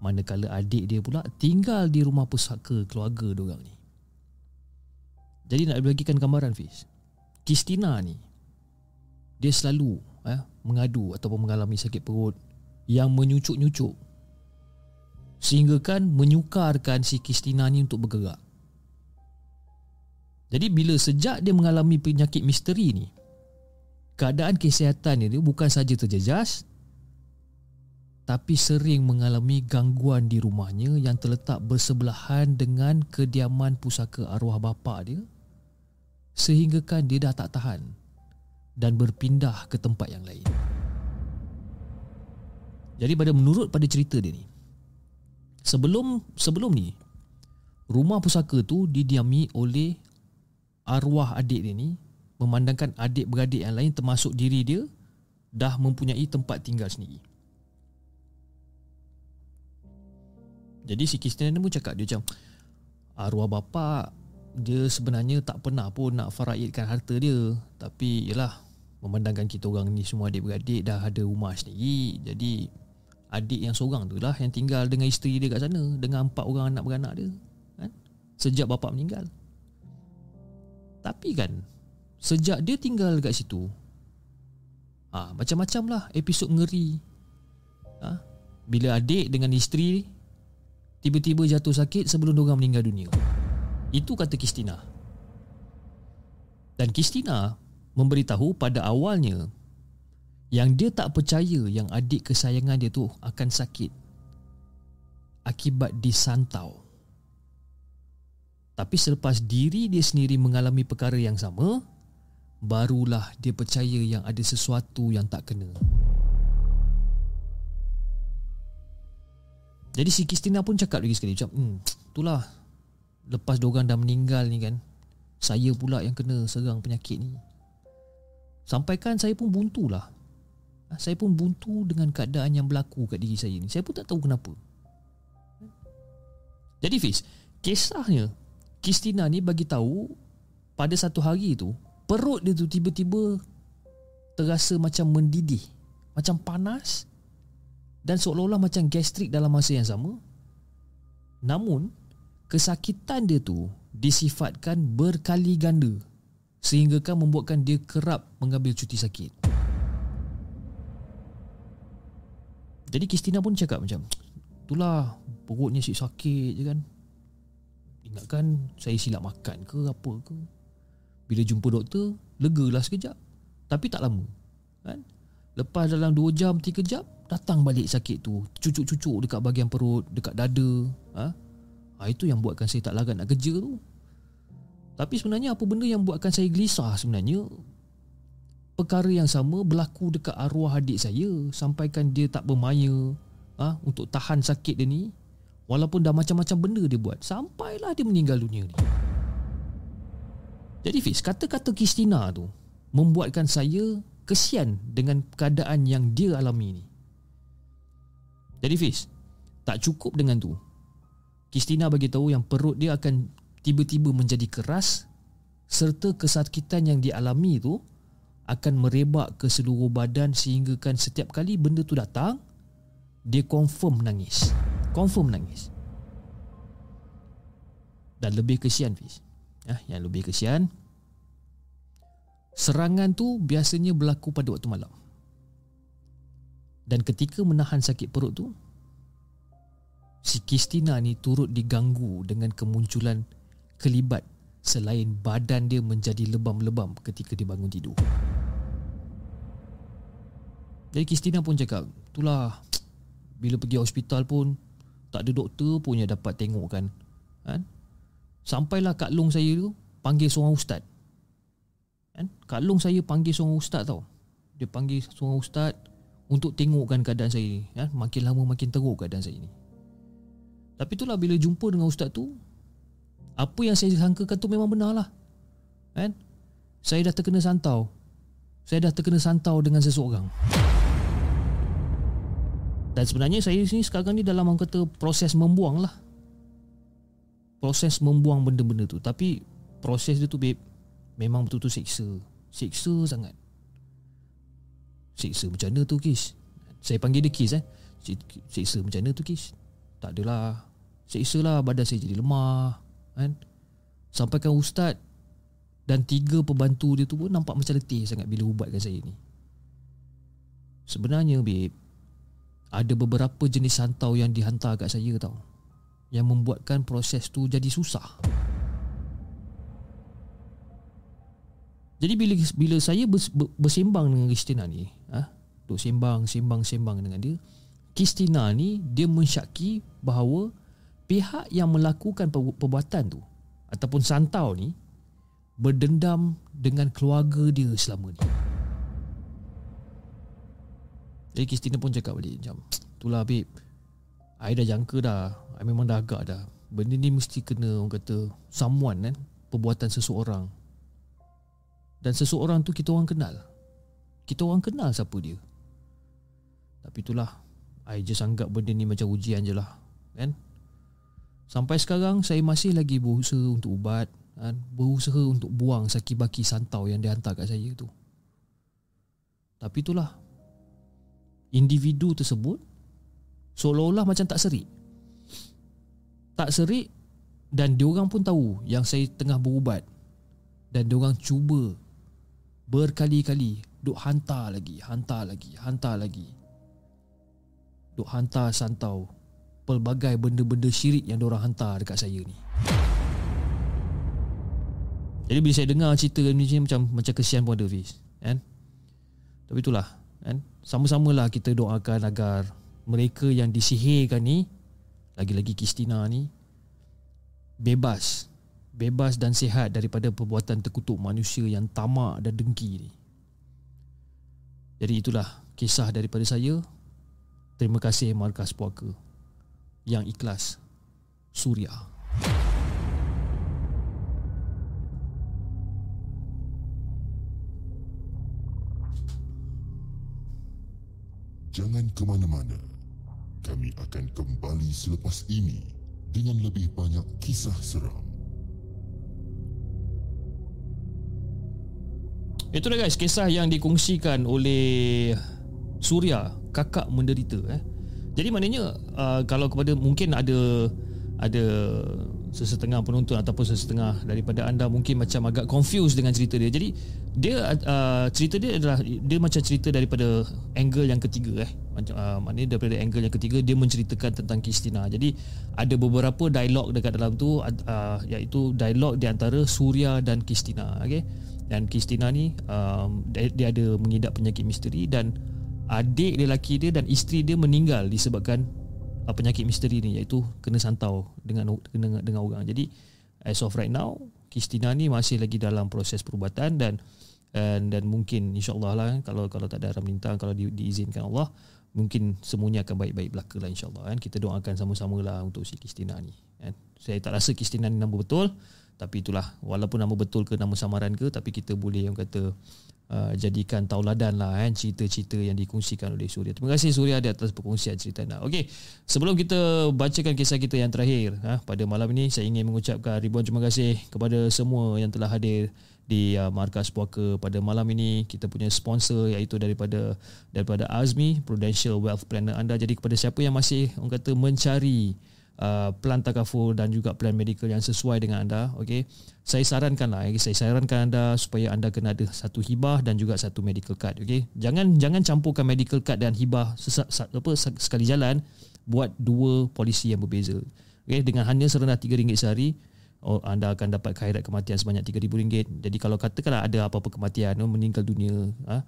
manakala adik dia pula tinggal di rumah pusaka keluarga dia orang ni. Jadi nak bagikan gambaran Fiz. Kristina ni dia selalu eh, mengadu ataupun mengalami sakit perut yang menyucuk-nyucuk sehingga kan menyukarkan si Kristina ni untuk bergerak. Jadi bila sejak dia mengalami penyakit misteri ni keadaan kesihatan dia bukan saja terjejas tapi sering mengalami gangguan di rumahnya yang terletak bersebelahan dengan kediaman pusaka arwah bapa dia sehingga kan dia dah tak tahan dan berpindah ke tempat yang lain. Jadi pada menurut pada cerita dia ni sebelum sebelum ni rumah pusaka tu didiami oleh arwah adik dia ni memandangkan adik-beradik yang lain termasuk diri dia dah mempunyai tempat tinggal sendiri. Jadi si Kristina pun cakap dia macam arwah bapa dia sebenarnya tak pernah pun nak faraidkan harta dia. Tapi yalah memandangkan kita orang ni semua adik-beradik dah ada rumah sendiri. Jadi adik yang seorang tu lah yang tinggal dengan isteri dia kat sana dengan empat orang anak beranak dia kan? Sejak bapa meninggal tapi kan Sejak dia tinggal kat situ ha, Macam-macam lah episod ngeri. Ha, Bila adik dengan isteri Tiba-tiba jatuh sakit sebelum diorang meninggal dunia. Itu kata Kristina. Dan Kristina Memberitahu pada awalnya Yang dia tak percaya Yang adik kesayangan dia tu Akan sakit Akibat disantau tapi selepas diri dia sendiri mengalami perkara yang sama, barulah dia percaya yang ada sesuatu yang tak kena. Jadi si Kristina pun cakap lagi sekali macam, "Hmm, itulah. Lepas diorang dah meninggal ni kan, saya pula yang kena serang penyakit ni." Sampaikan saya pun buntu lah. Saya pun buntu dengan keadaan yang berlaku kat diri saya ni. Saya pun tak tahu kenapa. Jadi Fiz, kisahnya Kristina ni bagi tahu pada satu hari tu perut dia tu tiba-tiba terasa macam mendidih, macam panas dan seolah-olah macam gastrik dalam masa yang sama. Namun kesakitan dia tu disifatkan berkali ganda sehingga kan membuatkan dia kerap mengambil cuti sakit. Jadi Kristina pun cakap macam Itulah perutnya si sakit je kan Ingatkan saya silap makan ke apa ke Bila jumpa doktor Legalah sekejap Tapi tak lama kan? Lepas dalam 2 jam 3 jam Datang balik sakit tu Cucuk-cucuk dekat bahagian perut Dekat dada ha? ha? Itu yang buatkan saya tak larat nak kerja tu Tapi sebenarnya apa benda yang buatkan saya gelisah sebenarnya Perkara yang sama berlaku dekat arwah adik saya Sampaikan dia tak bermaya ha? Untuk tahan sakit dia ni Walaupun dah macam-macam benda dia buat Sampailah dia meninggal dunia ni. Jadi Fiz Kata-kata Kristina tu Membuatkan saya Kesian dengan keadaan yang dia alami ni. Jadi Fiz Tak cukup dengan tu. Kristina bagi tahu yang perut dia akan Tiba-tiba menjadi keras Serta kesakitan yang dialami tu Akan merebak ke seluruh badan Sehingga kan setiap kali benda tu datang Dia confirm menangis Confirm nangis. Dan lebih kesian Fiz. Ya, Yang lebih kesian Serangan tu biasanya berlaku pada waktu malam. Dan ketika menahan sakit perut tu Si Kristina ni turut diganggu dengan kemunculan kelibat Selain badan dia menjadi lebam-lebam ketika dia bangun tidur. Jadi Kristina pun cakap Itulah Bila pergi hospital pun tak ada doktor pun yang dapat tengok kan. Kan? Sampailah Kak Long saya tu panggil seorang ustaz. Kan? Kak Long saya panggil seorang ustaz tau. Dia panggil seorang ustaz untuk tengokkan keadaan saya ni. Kan? Makin lama makin teruk keadaan saya ni. Tapi itulah bila jumpa dengan ustaz tu apa yang saya sangkakan tu memang benar lah. Kan? Saya dah terkena santau. Saya dah terkena santau dengan seseorang dan sebenarnya saya sini sekarang ni dalam orang kata proses membuang lah. proses membuang benda-benda tu. Tapi proses dia tu babe memang betul-betul siksa. Siksa sangat. Siksa macam mana tu Kis? Saya panggil dia Kis eh. Siksa macam mana tu Kis? Tak adalah. Siksa lah badan saya jadi lemah kan? Sampaikan ustaz dan tiga pembantu dia tu pun nampak macam letih sangat bila ubatkan saya ni. Sebenarnya babe ada beberapa jenis santau yang dihantar kat saya tau yang membuatkan proses tu jadi susah. Jadi bila bila saya bersembang dengan Kristina ni, ah, ha, duk sembang, sembang, sembang dengan dia, Kristina ni dia mensyaki bahawa pihak yang melakukan perbuatan tu ataupun santau ni berdendam dengan keluarga dia selama ni. Jadi Kristina pun cakap balik macam, itulah babe, I dah jangka dah. I memang dah agak dah. Benda ni mesti kena orang kata Someone kan Perbuatan seseorang. Dan seseorang tu kita orang kenal. Kita orang kenal siapa dia. Tapi itulah I just anggap benda ni macam ujian je lah Kan? Sampai sekarang saya masih lagi berusaha untuk ubat kan? Berusaha untuk buang sakit baki santau yang dihantar kat saya tu. Tapi itulah Individu tersebut Seolah-olah macam tak serik tak serik dan diorang pun tahu yang saya tengah berubat dan diorang cuba berkali-kali duk hantar lagi, hantar lagi, hantar lagi. Duk hantar santau pelbagai benda-benda syirik yang diorang hantar dekat saya ni. Jadi bila saya dengar cerita ni macam macam kesian pun ada Fiz, kan? Tapi itulah, kan? Sama-samalah kita doakan agar mereka yang disihirkan ni lagi-lagi Kristina ni bebas bebas dan sihat daripada perbuatan terkutuk manusia yang tamak dan dengki ni. Jadi itulah kisah daripada saya. Terima kasih Markas Puaka yang ikhlas Suria. Jangan ke mana-mana. Kami akan kembali selepas ini dengan lebih banyak kisah seram. Itu dah guys, kisah yang dikongsikan oleh Surya, kakak menderita eh. Jadi maknanya uh, kalau kepada mungkin ada ada sesetengah penonton ataupun sesetengah daripada anda mungkin macam agak confused dengan cerita dia. Jadi dia uh, cerita dia adalah dia macam cerita daripada angle yang ketiga eh. Macam uh, maknanya daripada angle yang ketiga dia menceritakan tentang Kristina. Jadi ada beberapa dialog dekat dalam tu uh, iaitu dialog di antara Surya dan Kristina okey? Dan Kristina ni um, dia, dia ada mengidap penyakit misteri dan adik dia lelaki dia dan isteri dia meninggal disebabkan uh, penyakit misteri ni iaitu kena santau dengan dengan, dengan orang. Jadi as of right now Kristina ni masih lagi dalam proses perubatan dan dan, dan mungkin insyaallah lah kalau kalau tak ada haram lintang kalau di, diizinkan Allah mungkin semuanya akan baik-baik belaka lah insyaAllah kan. Kita doakan sama-sama lah untuk si Kristina ni kan. Saya tak rasa Kristina ni nama betul Tapi itulah Walaupun nama betul ke nama samaran ke Tapi kita boleh yang kata uh, Jadikan tauladan lah kan Cerita-cerita yang dikongsikan oleh Surya Terima kasih Surya di atas perkongsian cerita anda Okey Sebelum kita bacakan kisah kita yang terakhir ha, Pada malam ini Saya ingin mengucapkan ribuan terima kasih Kepada semua yang telah hadir di uh, markas puaka pada malam ini. Kita punya sponsor iaitu daripada daripada Azmi Prudential Wealth Planner. Anda jadi kepada siapa yang masih orang kata mencari uh, plan takaful dan juga plan medical yang sesuai dengan anda okey? Saya sarankan lah saya sarankan anda supaya anda kena ada satu hibah dan juga satu medical card okey? Jangan jangan campurkan medical card dan hibah sesak, apa sekali jalan buat dua polisi yang berbeza okey? Dengan hanya serendah RM3 sehari anda akan dapat khairat kematian sebanyak RM3,000. Jadi kalau katakanlah ada apa-apa kematian, oh, meninggal dunia, ha,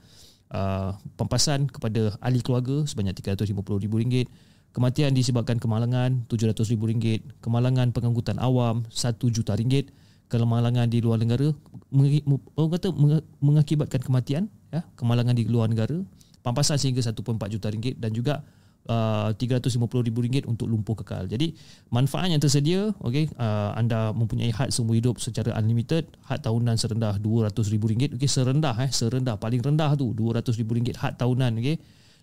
uh, pampasan kepada ahli keluarga sebanyak RM350,000. Kematian disebabkan kemalangan RM700,000. Kemalangan pengangkutan awam RM1 juta ringgit. Kemalangan di luar negara orang kata mengakibatkan kematian ya kemalangan di luar negara pampasan sehingga 1.4 juta dan juga uh, RM350,000 untuk lumpuh kekal. Jadi manfaat yang tersedia, okey, uh, anda mempunyai had seumur hidup secara unlimited, had tahunan serendah RM200,000, okey, serendah eh, serendah paling rendah tu RM200,000 had tahunan, okey.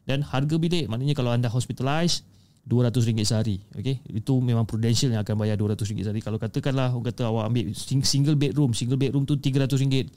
Dan harga bilik maknanya kalau anda hospitalized RM200 sehari. Okay? Itu memang prudential yang akan bayar RM200 sehari. Kalau katakanlah orang kata awak ambil single bedroom, single bedroom tu RM300.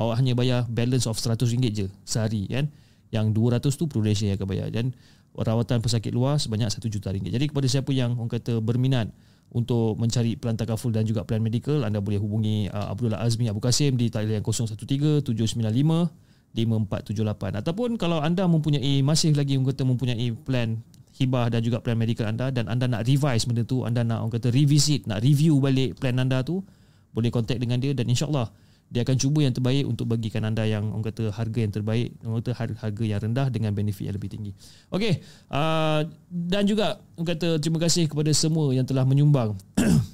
Awak hanya bayar balance of RM100 je sehari kan. Yang RM200 tu prudential yang akan bayar. Dan rawatan pesakit luar sebanyak RM1 juta ringgit. Jadi kepada siapa yang orang kata berminat untuk mencari plan takaful dan juga plan medical anda boleh hubungi uh, Abdullah Azmi Abu Kasim di talian 013 795 5478 ataupun kalau anda mempunyai masih lagi orang kata mempunyai plan hibah dan juga plan medical anda dan anda nak revise benda tu anda nak orang kata revisit nak review balik plan anda tu boleh contact dengan dia dan insyaallah dia akan cuba yang terbaik untuk bagikan anda yang orang kata harga yang terbaik orang kata harga yang rendah dengan benefit yang lebih tinggi. Okey uh, dan juga orang kata terima kasih kepada semua yang telah menyumbang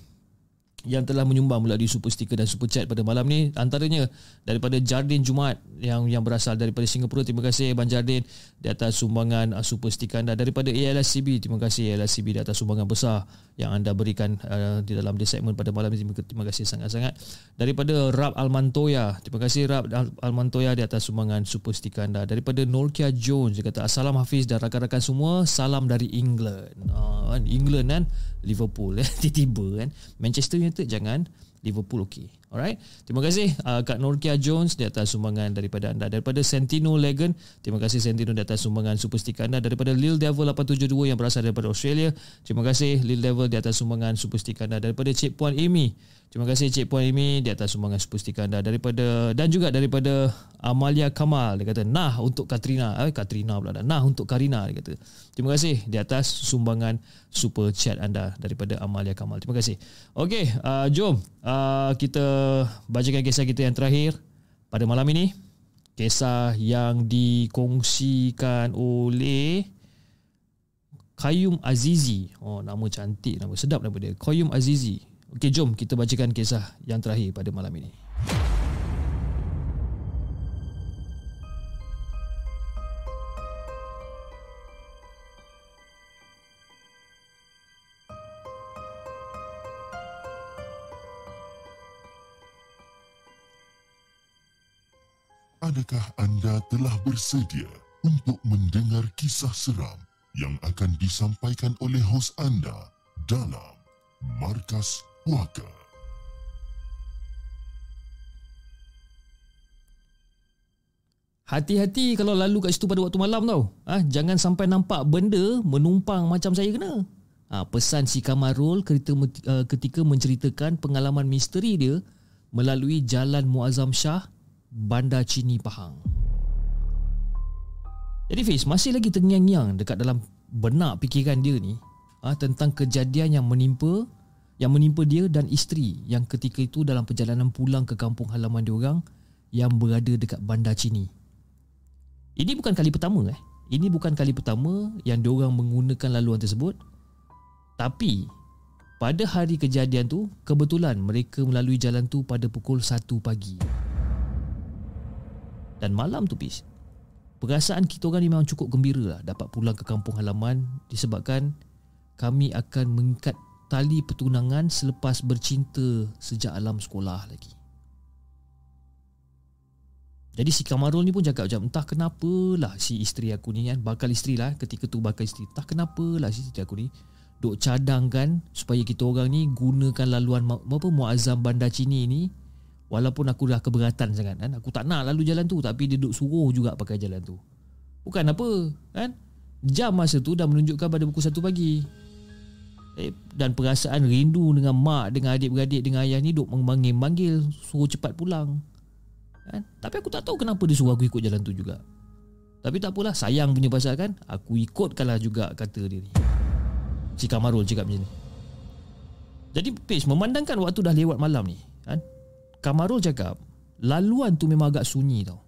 yang telah menyumbang melalui super sticker dan super chat pada malam ni. Antaranya daripada Jardin Jumaat yang yang berasal daripada Singapura. Terima kasih Abang Jardin di atas sumbangan uh, super sticker anda. Daripada ALSCB terima kasih ALSCB di atas sumbangan besar yang anda berikan uh, di dalam di segmen pada malam ini terima kasih sangat-sangat. Daripada Rab Almantoya terima kasih Rab Almantoya di atas sumbangan super sticker anda. Daripada Norkia Jones dia kata Assalam Hafiz dan rakan-rakan semua salam dari England. Uh, England kan? Liverpool eh tiba-tiba kan? Manchester United jangan Liverpool okey alright. Terima kasih uh, Kak Norkia Jones di atas sumbangan daripada anda. Daripada Sentino Legend terima kasih Sentino di atas sumbangan super sticker anda. Daripada Lil Devil 872 yang berasal daripada Australia terima kasih Lil Devil di atas sumbangan super sticker anda. Daripada Cik Puan Amy Terima kasih Cik Puan Amy di atas sumbangan super stiker anda. Daripada dan juga daripada Amalia Kamal dia kata nah untuk Katrina. Eh Katrina pula dah. Nah untuk Karina dia kata. Terima kasih di atas sumbangan super chat anda daripada Amalia Kamal. Terima kasih. Okey, uh, jom uh, kita bacakan kisah kita yang terakhir pada malam ini. Kisah yang dikongsikan oleh Kayum Azizi. Oh, nama cantik, nama sedap nama dia. Kayum Azizi. Okey, jom kita bacakan kisah yang terakhir pada malam ini. Adakah anda telah bersedia untuk mendengar kisah seram yang akan disampaikan oleh hos anda dalam Markas Puaka. Hati-hati kalau lalu kat situ pada waktu malam tau. Ah, ha, jangan sampai nampak benda menumpang macam saya kena. Ha, pesan si Kamarul ketika, uh, ketika menceritakan pengalaman misteri dia melalui Jalan Muazzam Shah, Bandar Cini Pahang. Jadi Fiz, masih lagi terngiang-ngiang dekat dalam benak fikiran dia ni ha, tentang kejadian yang menimpa yang menimpa dia dan isteri yang ketika itu dalam perjalanan pulang ke kampung halaman diorang yang berada dekat Bandar Cini. Ini bukan kali pertama eh. Ini bukan kali pertama yang diorang menggunakan laluan tersebut. Tapi pada hari kejadian tu kebetulan mereka melalui jalan tu pada pukul 1 pagi. Dan malam tu pis. Perasaan kita orang ni memang cukup gembira lah dapat pulang ke kampung halaman disebabkan kami akan mengikat tali pertunangan selepas bercinta sejak alam sekolah lagi. Jadi si Kamarul ni pun cakap macam entah kenapa lah si isteri aku ni kan bakal isteri lah ketika tu bakal isteri entah kenapa lah si isteri aku ni duk cadangkan supaya kita orang ni gunakan laluan apa Muazzam Bandar Cini ni walaupun aku dah keberatan sangat kan? Aku tak nak lalu jalan tu tapi dia duk suruh juga pakai jalan tu. Bukan apa kan? Jam masa tu dah menunjukkan pada pukul 1 pagi. Eh, dan perasaan rindu dengan mak dengan adik-beradik dengan ayah ni duk memanggil-manggil suruh cepat pulang. Kan? Tapi aku tak tahu kenapa dia suruh aku ikut jalan tu juga. Tapi tak apalah sayang punya pasal kan? Aku ikutkanlah juga kata dia ni. Si Kamarul cakap macam ni. Jadi Page memandangkan waktu dah lewat malam ni kan Kamarul cakap laluan tu memang agak sunyi tau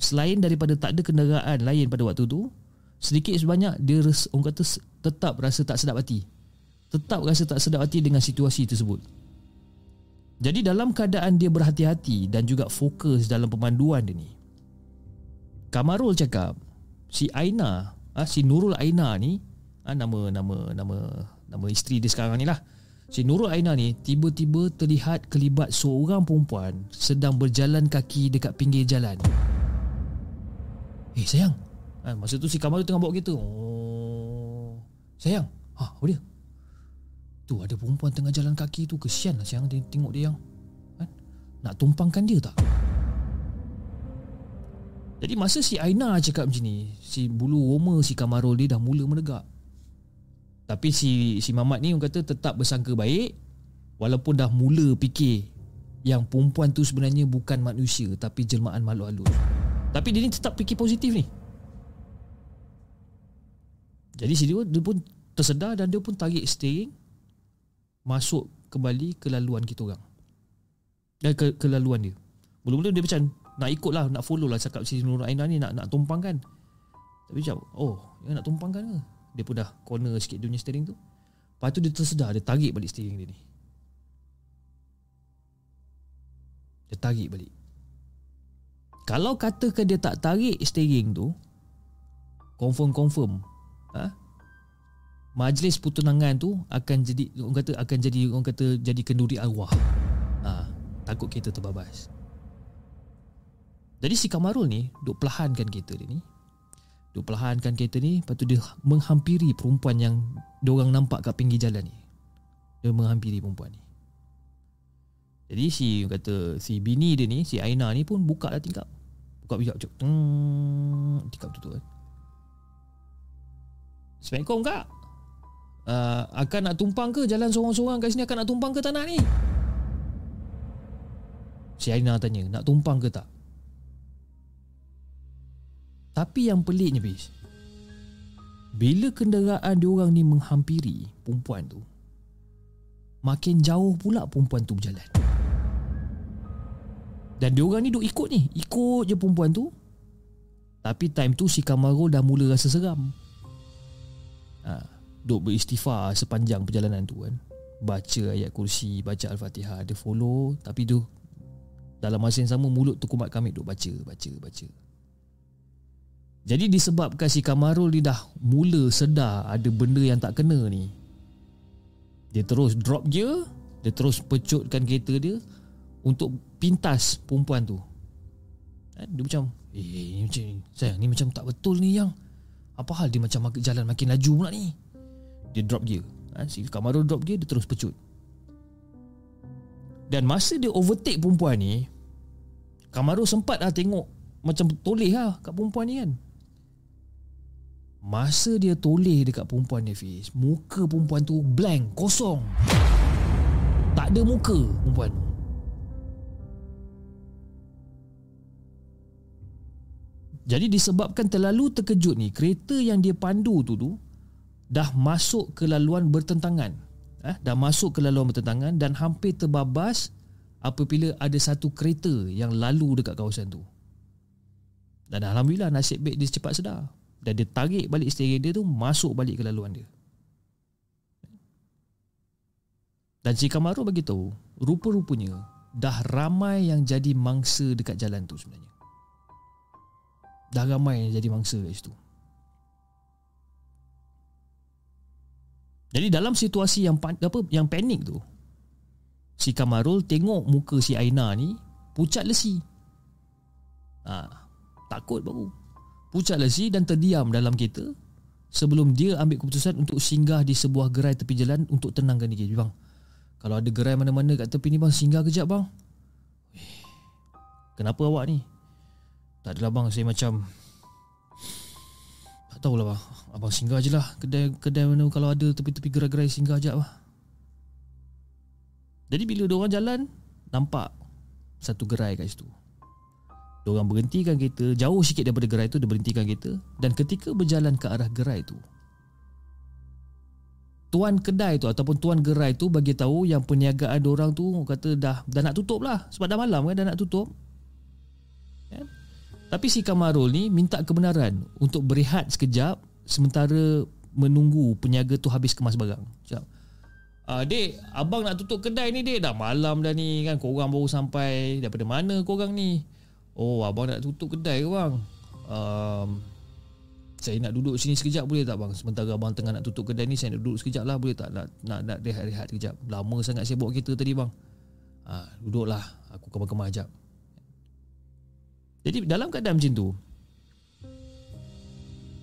selain daripada tak ada kenderaan lain pada waktu tu sedikit sebanyak dia orang kata tetap rasa tak sedap hati tetap rasa tak sedap hati dengan situasi tersebut. Jadi dalam keadaan dia berhati-hati dan juga fokus dalam pemanduan dia ni. Kamarul cakap si Aina, ah si Nurul Aina ni, ah nama nama nama nama isteri dia sekarang ni lah. Si Nurul Aina ni tiba-tiba terlihat kelibat seorang perempuan sedang berjalan kaki dekat pinggir jalan. Eh sayang, ah, masa tu si Kamarul tengah bawa kereta. Oh, Sayang ha, Apa dia Tu ada perempuan tengah jalan kaki tu Kesian lah sayang tengok dia yang kan? Nak tumpangkan dia tak Jadi masa si Aina cakap macam ni Si bulu roma si Kamarul dia dah mula menegak Tapi si si Mamat ni orang kata tetap bersangka baik Walaupun dah mula fikir Yang perempuan tu sebenarnya bukan manusia Tapi jelmaan makhluk halus Tapi dia ni tetap fikir positif ni jadi si dia, dia pun tersedar dan dia pun tarik steering masuk kembali ke laluan kita orang. Dan ke, ke laluan dia. Mula-mula dia macam nak ikut lah, nak follow lah cakap si Nur Aina ni nak nak tumpang kan. Tapi macam, oh, dia nak tumpang kan ke? Dia pun dah corner sikit dia punya steering tu. Lepas tu dia tersedar, dia tarik balik steering dia ni. Dia tarik balik. Kalau katakan dia tak tarik steering tu, confirm-confirm ha? majlis pertunangan tu akan jadi orang kata akan jadi orang kata jadi kenduri arwah. Ha, takut kereta terbabas. Jadi si Kamarul ni duk perlahankan kereta dia ni. Duk perlahankan kereta ni lepas tu dia menghampiri perempuan yang dia orang nampak kat pinggir jalan ni. Dia menghampiri perempuan ni. Jadi si kata si bini dia ni si Aina ni pun buka lah tingkap. Buka bijak. Hmm, tingkap tu tu kan. Assalamualaikum kak uh, Akan nak tumpang ke Jalan seorang-seorang kat sini Akan nak tumpang ke tak nak ni Si Aina tanya Nak tumpang ke tak Tapi yang peliknya bis Bila kenderaan diorang ni menghampiri Perempuan tu Makin jauh pula perempuan tu berjalan. Dan diorang ni duk ikut ni Ikut je perempuan tu. Tapi time tu si Kamarul dah mula rasa seram. Ha, Duk beristighfar sepanjang perjalanan tu kan. Baca ayat kursi Baca Al-Fatihah Dia follow. Tapi tu Dalam masa yang sama Mulut tu kumat kami Duk baca Baca Baca Jadi disebabkan si Kamarul ni dah Mula sedar Ada benda yang tak kena ni. Dia terus drop gear Dia terus pecutkan kereta dia Untuk pintas perempuan tu. Kan? Dia macam Eh ni macam Sayang ni macam tak betul ni yang. Apa hal dia macam jalan makin laju pula ni? Dia drop gear ha, Si Kamaru drop gear Dia terus pecut. Dan masa dia overtake perempuan ni Kamaru sempat lah tengok Macam toleh lah kat perempuan ni kan Masa dia toleh dekat perempuan ni Fiz Muka perempuan tu blank Kosong Tak ada muka perempuan tu Jadi disebabkan terlalu terkejut ni, kereta yang dia pandu tu tu dah masuk ke laluan bertentangan. Eh, dah masuk ke laluan bertentangan dan hampir terbabas apabila ada satu kereta yang lalu dekat kawasan tu. Dan alhamdulillah nasib baik dia cepat sedar dan dia tarik balik steering dia tu masuk balik ke laluan dia. Dan si Kamaru bagi tahu, rupa-rupanya dah ramai yang jadi mangsa dekat jalan tu sebenarnya. Dah ramai yang jadi mangsa kat situ Jadi dalam situasi yang apa yang panik tu Si Kamarul tengok muka si Aina ni Pucat lesi ha, Takut baru Pucat lesi dan terdiam dalam kereta Sebelum dia ambil keputusan untuk singgah di sebuah gerai tepi jalan Untuk tenangkan diri. Bang, kalau ada gerai mana-mana kat tepi ni bang Singgah kejap bang. Kenapa awak ni? Tak adalah bang Saya macam Tak tahulah bang. Abang singgah je lah. Kedai, kedai mana Kalau ada tepi-tepi gerai-gerai Singgah je lah Jadi bila orang jalan Nampak Satu gerai kat situ Diorang berhentikan kereta Jauh sikit daripada gerai tu Dia berhentikan kereta Dan ketika berjalan ke arah gerai tu Tuan kedai tu Ataupun tuan gerai tu Bagi tahu yang perniagaan orang tu Kata dah Dah nak tutup lah Sebab dah malam kan Dah nak tutup tapi si Kamarul ni minta kebenaran untuk berehat sekejap sementara menunggu peniaga tu habis kemas barang. Sekejap. Ah, dek, abang nak tutup kedai ni dek. Dah malam dah ni kan. Korang baru sampai. Daripada mana korang ni? Oh, abang nak tutup kedai ke bang? Um, saya nak duduk sini sekejap boleh tak bang? Sementara abang tengah nak tutup kedai ni, saya nak duduk sekejap lah boleh tak? Nak, nak, nak rehat-rehat sekejap. Lama sangat saya bawa kereta tadi bang. Ah, duduklah. Aku kemar-kemar sekejap. Jadi dalam keadaan macam tu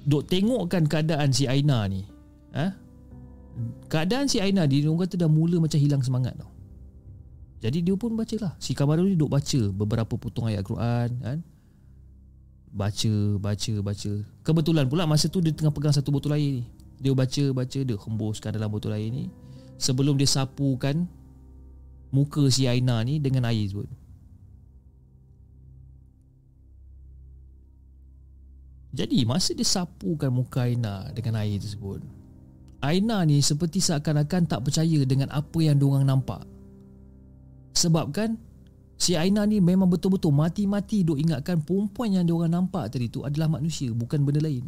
Duk tengokkan keadaan si Aina ni eh? keadaan si Aina dia orang kata dah mula macam hilang semangat tau. Jadi dia pun baca lah. Si Kamarul ni duduk baca beberapa potong ayat Quran kan. Baca, baca, baca. Kebetulan pula masa tu dia tengah pegang satu botol air ni. Dia baca, baca, dia hembuskan dalam botol air ni. Sebelum dia sapukan muka si Aina ni dengan air sebut. Jadi masa dia sapukan muka Aina dengan air tersebut, Aina ni seperti seakan-akan tak percaya dengan apa yang diorang nampak. Sebab kan si Aina ni memang betul-betul mati-mati duk ingatkan perempuan yang diorang nampak tadi tu adalah manusia bukan benda lain.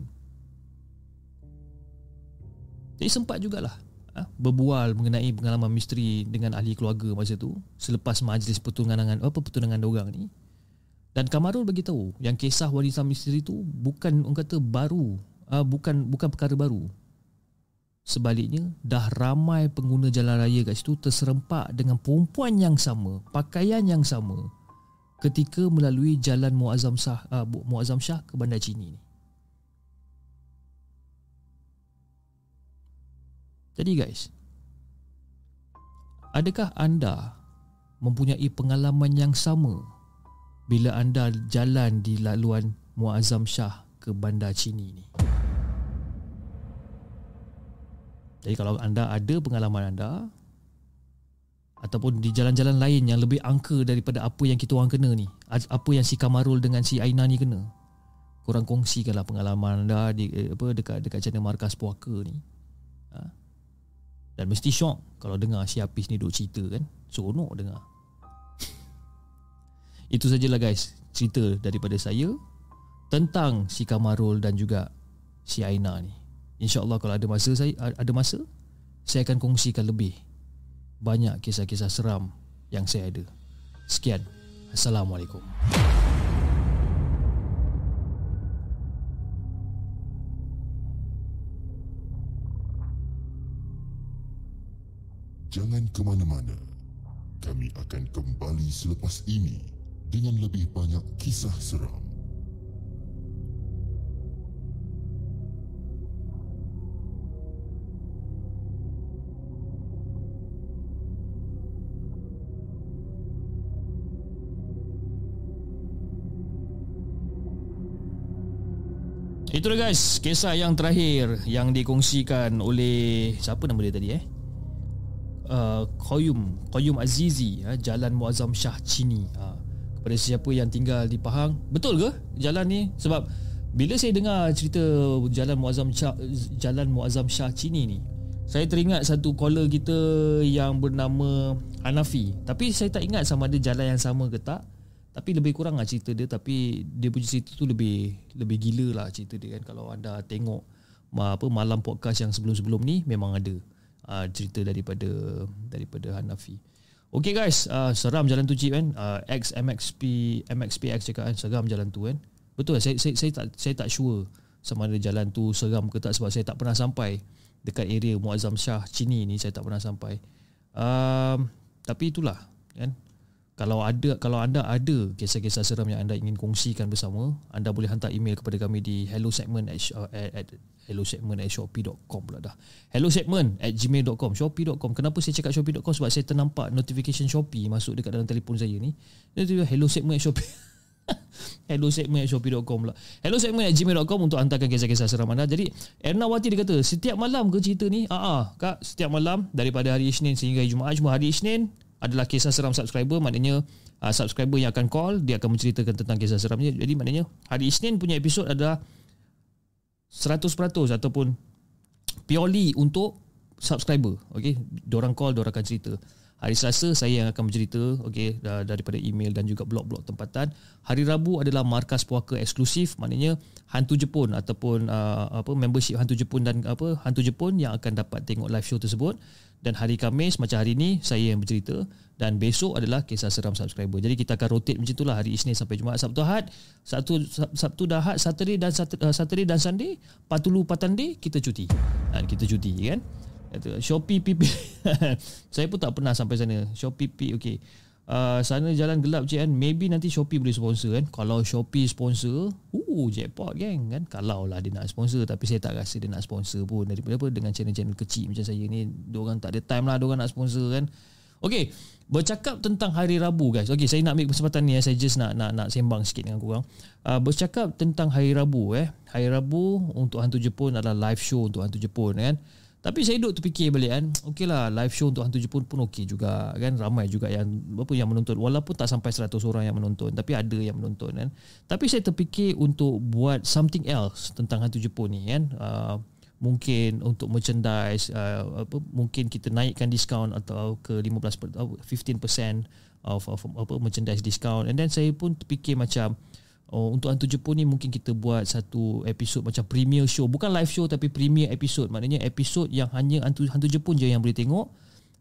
Jadi sempat jugalah ha, berbual mengenai pengalaman misteri dengan ahli keluarga masa tu selepas majlis pertunangan apa pertunangan diorang ni. Dan Kamarul bagi tahu yang kisah wanita misteri tu bukan orang kata baru, uh, bukan bukan perkara baru. Sebaliknya, dah ramai pengguna jalan raya kat situ terserempak dengan perempuan yang sama, pakaian yang sama ketika melalui jalan Muazzam Shah, uh, Muazzam Shah ke Bandar Cini ni. Jadi guys, adakah anda mempunyai pengalaman yang sama bila anda jalan di laluan Muazzam Shah ke Bandar Cini ni? Jadi kalau anda ada pengalaman anda ataupun di jalan-jalan lain yang lebih angka daripada apa yang kita orang kena ni, apa yang si Kamarul dengan si Aina ni kena. Korang kongsikanlah pengalaman anda di eh, apa dekat dekat channel Markas Puaka ni. Ha? Dan mesti syok kalau dengar si Apis ni duk cerita kan. Seronok dengar. Itu sajalah guys cerita daripada saya tentang si Kamarul dan juga si Aina ni. InsyaAllah kalau ada masa saya ada masa saya akan kongsikan lebih banyak kisah-kisah seram yang saya ada. Sekian. Assalamualaikum. Jangan ke mana-mana. Kami akan kembali selepas ini dengan lebih banyak kisah seram. Itu dia guys, kisah yang terakhir yang dikongsikan oleh siapa nama dia tadi eh? Uh, Qayyum, Qayyum Azizi, uh, Jalan Muazzam Shah Cini. Uh, kepada siapa yang tinggal di Pahang, betul ke jalan ni? Sebab bila saya dengar cerita Jalan Muazzam Shah, Jalan Muazzam Shah Cini ni, saya teringat satu caller kita yang bernama Hanafi. Tapi saya tak ingat sama ada jalan yang sama ke tak. Tapi lebih kurang lah cerita dia. Tapi dia punya cerita tu lebih Lebih gila lah cerita dia kan. Kalau anda tengok apa Malam podcast yang sebelum-sebelum ni Memang ada uh, Cerita daripada Daripada Hanafi. Okay guys. Uh, Seram jalan tu cip kan? Uh, X MXP MXPX cakap kan Seram jalan tu kan? Betul saya, saya, saya, tak, saya tak sure Sama ada jalan tu seram ke tak Sebab saya tak pernah sampai Dekat area Muazzam Shah Cini ni Saya tak pernah sampai. Uh, Tapi itulah kan kalau ada kalau anda ada kisah-kisah seram yang anda ingin kongsikan bersama anda boleh hantar email kepada kami di hello segment at, at, at hello segment at shopee.com pula dah. Hello segment at gmail.com shopee.com kenapa saya cakap shopee.com sebab saya ternampak notification shopee masuk dekat dalam telefon saya ni. Dia hello segment at shopee hello segment at shopee.com pula. Hello segment at gmail.com untuk hantarkan kisah-kisah seram anda. Jadi Erna Wati dia kata setiap malam ke cerita ni? Ah, ah kak setiap malam daripada hari Isnin sehingga hari Jumaat. Cuma hari Isnin adalah kisah seram subscriber maknanya uh, subscriber yang akan call dia akan menceritakan tentang kisah seramnya. Jadi maknanya hari Isnin punya episod adalah 100% ataupun purely untuk subscriber. Okey? Orang call orang akan cerita. Hari Selasa saya yang akan bercerita okey daripada email dan juga blog-blog tempatan. Hari Rabu adalah markas puaka eksklusif maknanya hantu Jepun ataupun uh, apa membership hantu Jepun dan apa hantu Jepun yang akan dapat tengok live show tersebut dan hari Khamis macam hari ni saya yang bercerita dan besok adalah kisah seram subscriber. Jadi kita akan rotate macam itulah hari Isnin sampai Jumaat, Sabtu Ahad, Sabtu Sabtu dan Ahad, Saturday dan uh, Saturday dan Sunday, Patulu Patande kita cuti. Dan kita cuti kan. Shopee PP saya pun tak pernah sampai sana. Shopee PP okey. Uh, sana jalan gelap je kan maybe nanti Shopee boleh sponsor kan kalau Shopee sponsor uh jackpot gang kan kalau lah dia nak sponsor tapi saya tak rasa dia nak sponsor pun daripada apa dengan channel-channel kecil macam saya ni orang tak ada time lah orang nak sponsor kan Okay, bercakap tentang hari Rabu guys. Okay, saya nak ambil kesempatan ni eh. Saya just nak nak nak sembang sikit dengan korang. Uh, bercakap tentang hari Rabu eh. Hari Rabu untuk hantu Jepun adalah live show untuk hantu Jepun kan. Tapi saya duduk terfikir balik kan Okey lah live show untuk Hantu Jepun pun okey juga kan Ramai juga yang apa yang menonton. Walaupun tak sampai 100 orang yang menonton Tapi ada yang menonton kan. Tapi saya terfikir untuk buat something else Tentang Hantu Jepun ni kan uh, Mungkin untuk merchandise uh, apa, Mungkin kita naikkan diskaun Atau ke 15% 15% of, of, apa, merchandise discount. And then saya pun terfikir macam Oh, untuk Hantu Jepun ni mungkin kita buat satu episod macam premier show. Bukan live show tapi premier episod. Maknanya episod yang hanya Hantu, Hantu Jepun je yang boleh tengok.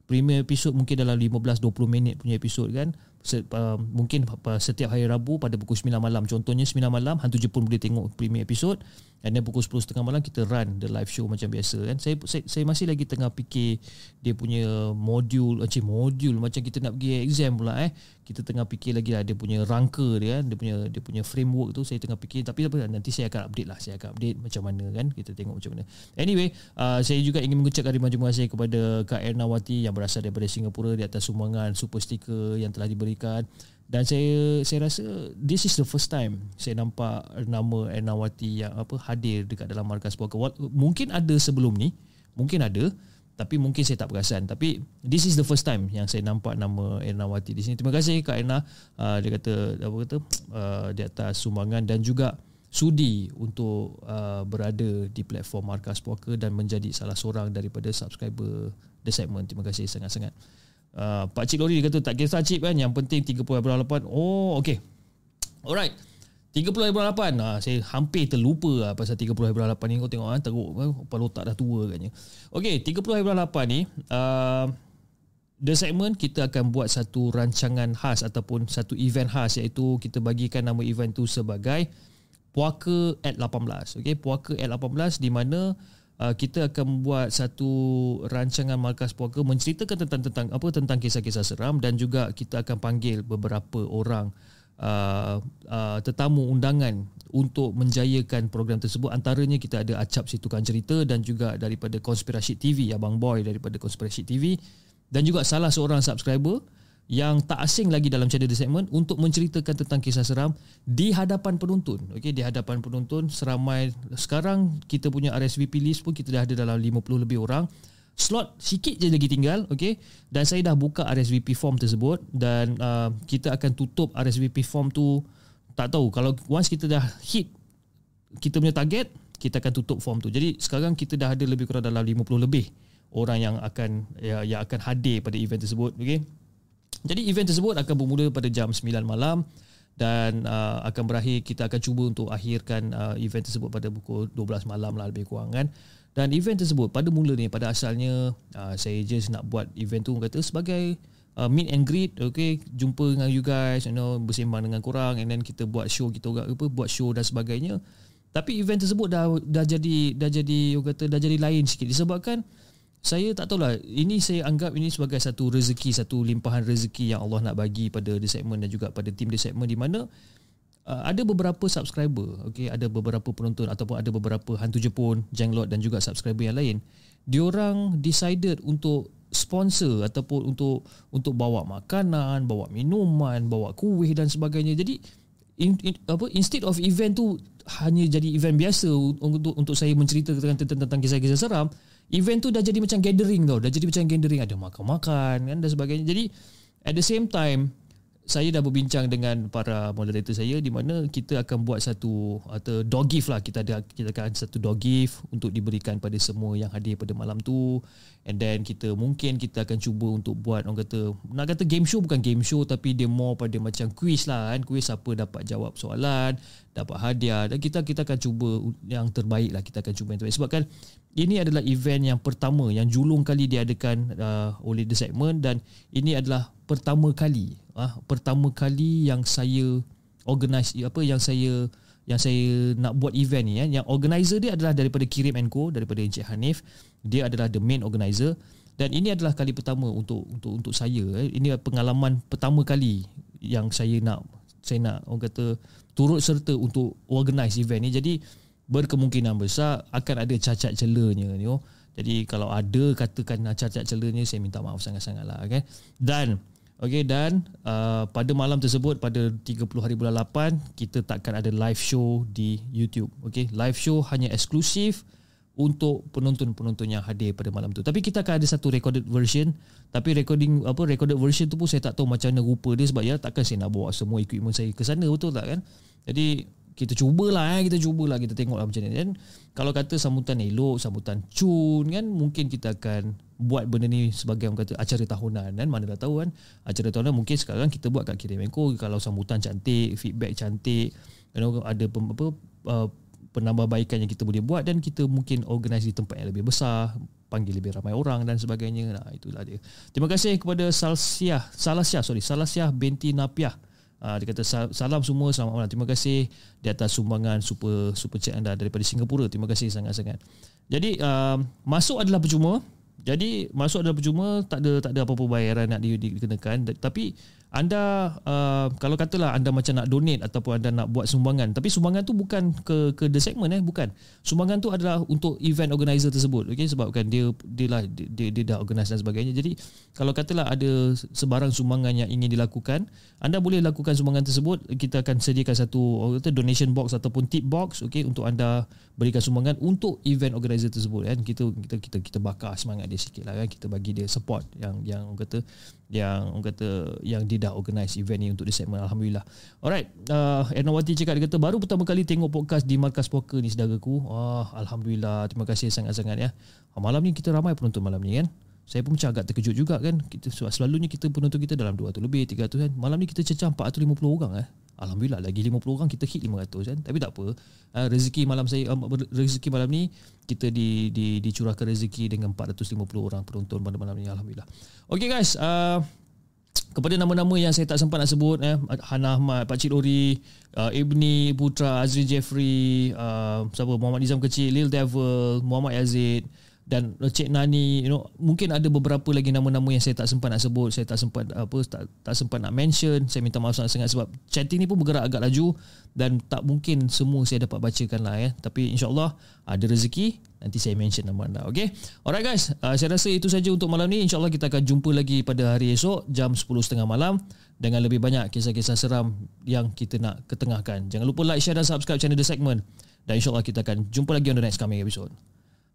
Premier episod mungkin dalam 15-20 minit punya episod kan. Uh, mungkin setiap hari Rabu pada pukul 9 malam. Contohnya 9 malam Hantu Jepun boleh tengok premier episod. And then pukul 10.30 malam kita run the live show macam biasa kan. Saya, saya, saya masih lagi tengah fikir dia punya modul. Macam modul macam kita nak pergi exam pula eh kita tengah fikir lagi lah dia punya rangka dia kan dia punya dia punya framework tu saya tengah fikir tapi apa nanti saya akan update lah saya akan update macam mana kan kita tengok macam mana anyway uh, saya juga ingin mengucapkan terima kasih kepada Kak Ernawati yang berasal daripada Singapura di atas sumbangan super sticker yang telah diberikan dan saya saya rasa this is the first time saya nampak nama Ernawati yang apa hadir dekat dalam markas puaka. Mungkin ada sebelum ni mungkin ada tapi mungkin saya tak perasan. Tapi this is the first time yang saya nampak nama Ernawati di sini. Terima kasih Kak Erna uh, dia kata apa kata uh, di atas sumbangan dan juga sudi untuk uh, berada di platform Markas Puaka dan menjadi salah seorang daripada subscriber The Segment. Terima kasih sangat-sangat uh, Pak Cik Lori dia kata tak kisah Cik kan? Yang penting 30 8 oh okay alright. 30.8 ah, Saya hampir terlupa lah Pasal 30.8 ni. Kau tengok kan Teruk Kepala otak dah tua katnya. Okay 30.8 ni uh, The segment Kita akan buat satu rancangan khas Ataupun satu event khas Iaitu kita bagikan nama event tu sebagai Puaka at 18 Okay Puaka at 18 Di mana uh, Kita akan buat satu rancangan Markas Puaka Menceritakan tentang tentang apa tentang kisah-kisah seram Dan juga kita akan panggil beberapa orang uh, uh, tetamu undangan untuk menjayakan program tersebut. Antaranya kita ada Acap Situkan Cerita dan juga daripada Konspirasi TV Abang Boy daripada Konspirasi TV dan juga salah seorang subscriber yang tak asing lagi dalam channel The Segment untuk menceritakan tentang kisah seram di hadapan penonton. Okey, di hadapan penonton seramai sekarang kita punya RSVP list pun kita dah ada dalam 50 lebih orang slot sikit je lagi tinggal okay? dan saya dah buka RSVP form tersebut dan uh, kita akan tutup RSVP form tu tak tahu kalau once kita dah hit kita punya target kita akan tutup form tu jadi sekarang kita dah ada lebih kurang dalam 50 lebih orang yang akan ya, yang akan hadir pada event tersebut okay? Jadi event tersebut akan bermula pada jam 9 malam dan uh, akan berakhir kita akan cuba untuk akhirkan uh, event tersebut pada pukul 12 malam lah lebih kurang kan. Dan event tersebut pada mula ni pada asalnya uh, saya just nak buat event tu kata sebagai uh, meet and greet okay? Jumpa dengan you guys you know bersembang dengan korang and then kita buat show kita juga apa buat show dan sebagainya. Tapi event tersebut dah dah jadi dah jadi you kata dah jadi lain sikit. Disebabkan saya tak tahulah ini saya anggap ini sebagai satu rezeki satu limpahan rezeki yang Allah nak bagi pada the segment dan juga pada tim the segment di mana uh, ada beberapa subscriber okey ada beberapa penonton ataupun ada beberapa hantu Jepun jenglot dan juga subscriber yang lain. Diorang decided untuk sponsor ataupun untuk untuk bawa makanan bawa minuman bawa kuih dan sebagainya. Jadi in, in, apa instead of event tu hanya jadi event biasa untuk untuk saya menceritakan tentang, tentang kisah-kisah seram event tu dah jadi macam gathering tau. Dah jadi macam gathering. Ada makan-makan kan dan sebagainya. Jadi at the same time saya dah berbincang dengan para moderator saya di mana kita akan buat satu atau dog gift lah. Kita ada kita akan satu dog gift untuk diberikan pada semua yang hadir pada malam tu. And then kita mungkin kita akan cuba untuk buat orang kata nak kata game show bukan game show tapi dia more pada macam quiz lah kan. Quiz siapa dapat jawab soalan dapat hadiah dan kita kita akan cuba yang terbaik lah kita akan cuba yang terbaik sebab kan ini adalah event yang pertama yang julung kali diadakan uh, oleh The Segment dan ini adalah pertama kali ah pertama kali yang saya organize apa yang saya yang saya nak buat event ni eh. yang organizer dia adalah daripada Kirim Co daripada Encik Hanif dia adalah the main organizer dan ini adalah kali pertama untuk untuk untuk saya eh. ini pengalaman pertama kali yang saya nak saya nak orang kata turut serta untuk organize event ni jadi berkemungkinan besar akan ada cacat celanya ni oh. Jadi kalau ada katakan cacat celanya saya minta maaf sangat-sangat lah okay? Dan Okay dan uh, pada malam tersebut pada 30 hari bulan 8 kita takkan ada live show di YouTube. Okay, live show hanya eksklusif untuk penonton-penonton yang hadir pada malam tu. Tapi kita akan ada satu recorded version. Tapi recording apa recorded version tu pun saya tak tahu macam mana rupa dia sebab ya takkan saya nak bawa semua equipment saya ke sana betul tak kan? Jadi kita cubalah eh. Kita cubalah kita tengoklah macam ni. Dan kalau kata sambutan elok sambutan cun kan mungkin kita akan buat benda ni sebagai orang kata acara tahunan kan. Mana dah tahu kan. Acara tahunan mungkin sekarang kita buat kat Kiri Menko kalau sambutan cantik feedback cantik you know, ada apa uh, penambahbaikan yang kita boleh buat dan kita mungkin organize di tempat yang lebih besar panggil lebih ramai orang dan sebagainya. Nah itulah dia. Terima kasih kepada Salsiah Salasiah sorry Salasiah binti Napiah Uh, dia kata salam semua selamat malam. Terima kasih di atas sumbangan super super chat anda daripada Singapura. Terima kasih sangat-sangat. Jadi uh, masuk adalah percuma. Jadi masuk adalah percuma tak ada tak ada apa-apa bayaran nak dikenakan. Tapi anda uh, kalau katalah anda macam nak donate ataupun anda nak buat sumbangan tapi sumbangan tu bukan ke ke the segment eh? Bukan. Sumbangan tu adalah untuk event organizer tersebut okey sebabkan dia dia lah dia, dia dah organize dan sebagainya. Jadi kalau katalah ada sebarang sumbangan yang ingin dilakukan anda boleh lakukan sumbangan tersebut. Kita akan sediakan satu kata donation box ataupun tip box okey untuk anda berikan sumbangan untuk event organizer tersebut kan? Kita kita kita kita bakar semangat dia sikit lah kan? Kita bagi dia support yang yang kata yang orang kata yang dia dah organize event ni untuk di segmen alhamdulillah. Alright, uh, Ernawati cakap dia kata baru pertama kali tengok podcast di Markas Poker ni saudaraku. Oh, alhamdulillah. Terima kasih sangat-sangat ya. Ah, malam ni kita ramai penonton malam ni kan. Saya pun macam agak terkejut juga kan. Kita selalunya kita penonton kita dalam 200 lebih, 300 kan. Malam ni kita cecah 450 orang eh. Alhamdulillah lagi 50 orang kita hit 500 kan. Tapi tak apa. Uh, rezeki malam saya uh, rezeki malam ni kita di di dicurahkan rezeki dengan 450 orang penonton pada malam ni alhamdulillah. Okay guys, uh, kepada nama-nama yang saya tak sempat nak sebut eh Hana Ahmad, Pak Cik Lori, uh, Ibni Putra, Azri Jeffrey, uh, siapa Muhammad Nizam Kecil, Lil Devil, Muhammad Yazid, dan Cik Nani you know mungkin ada beberapa lagi nama-nama yang saya tak sempat nak sebut saya tak sempat apa tak, tak sempat nak mention. Saya minta maaf sangat-sangat sebab chatting ni pun bergerak agak laju dan tak mungkin semua saya dapat bacakan lah ya. Tapi insyaallah ada rezeki nanti saya mention nama anda okay alright guys. Uh, saya rasa itu saja untuk malam ni. Insyaallah kita akan jumpa lagi pada hari esok jam 10.30 malam dengan lebih banyak kisah-kisah seram yang kita nak ketengahkan. Jangan lupa like share dan subscribe channel The Segment. Dan insyaallah kita akan jumpa lagi on the next coming episode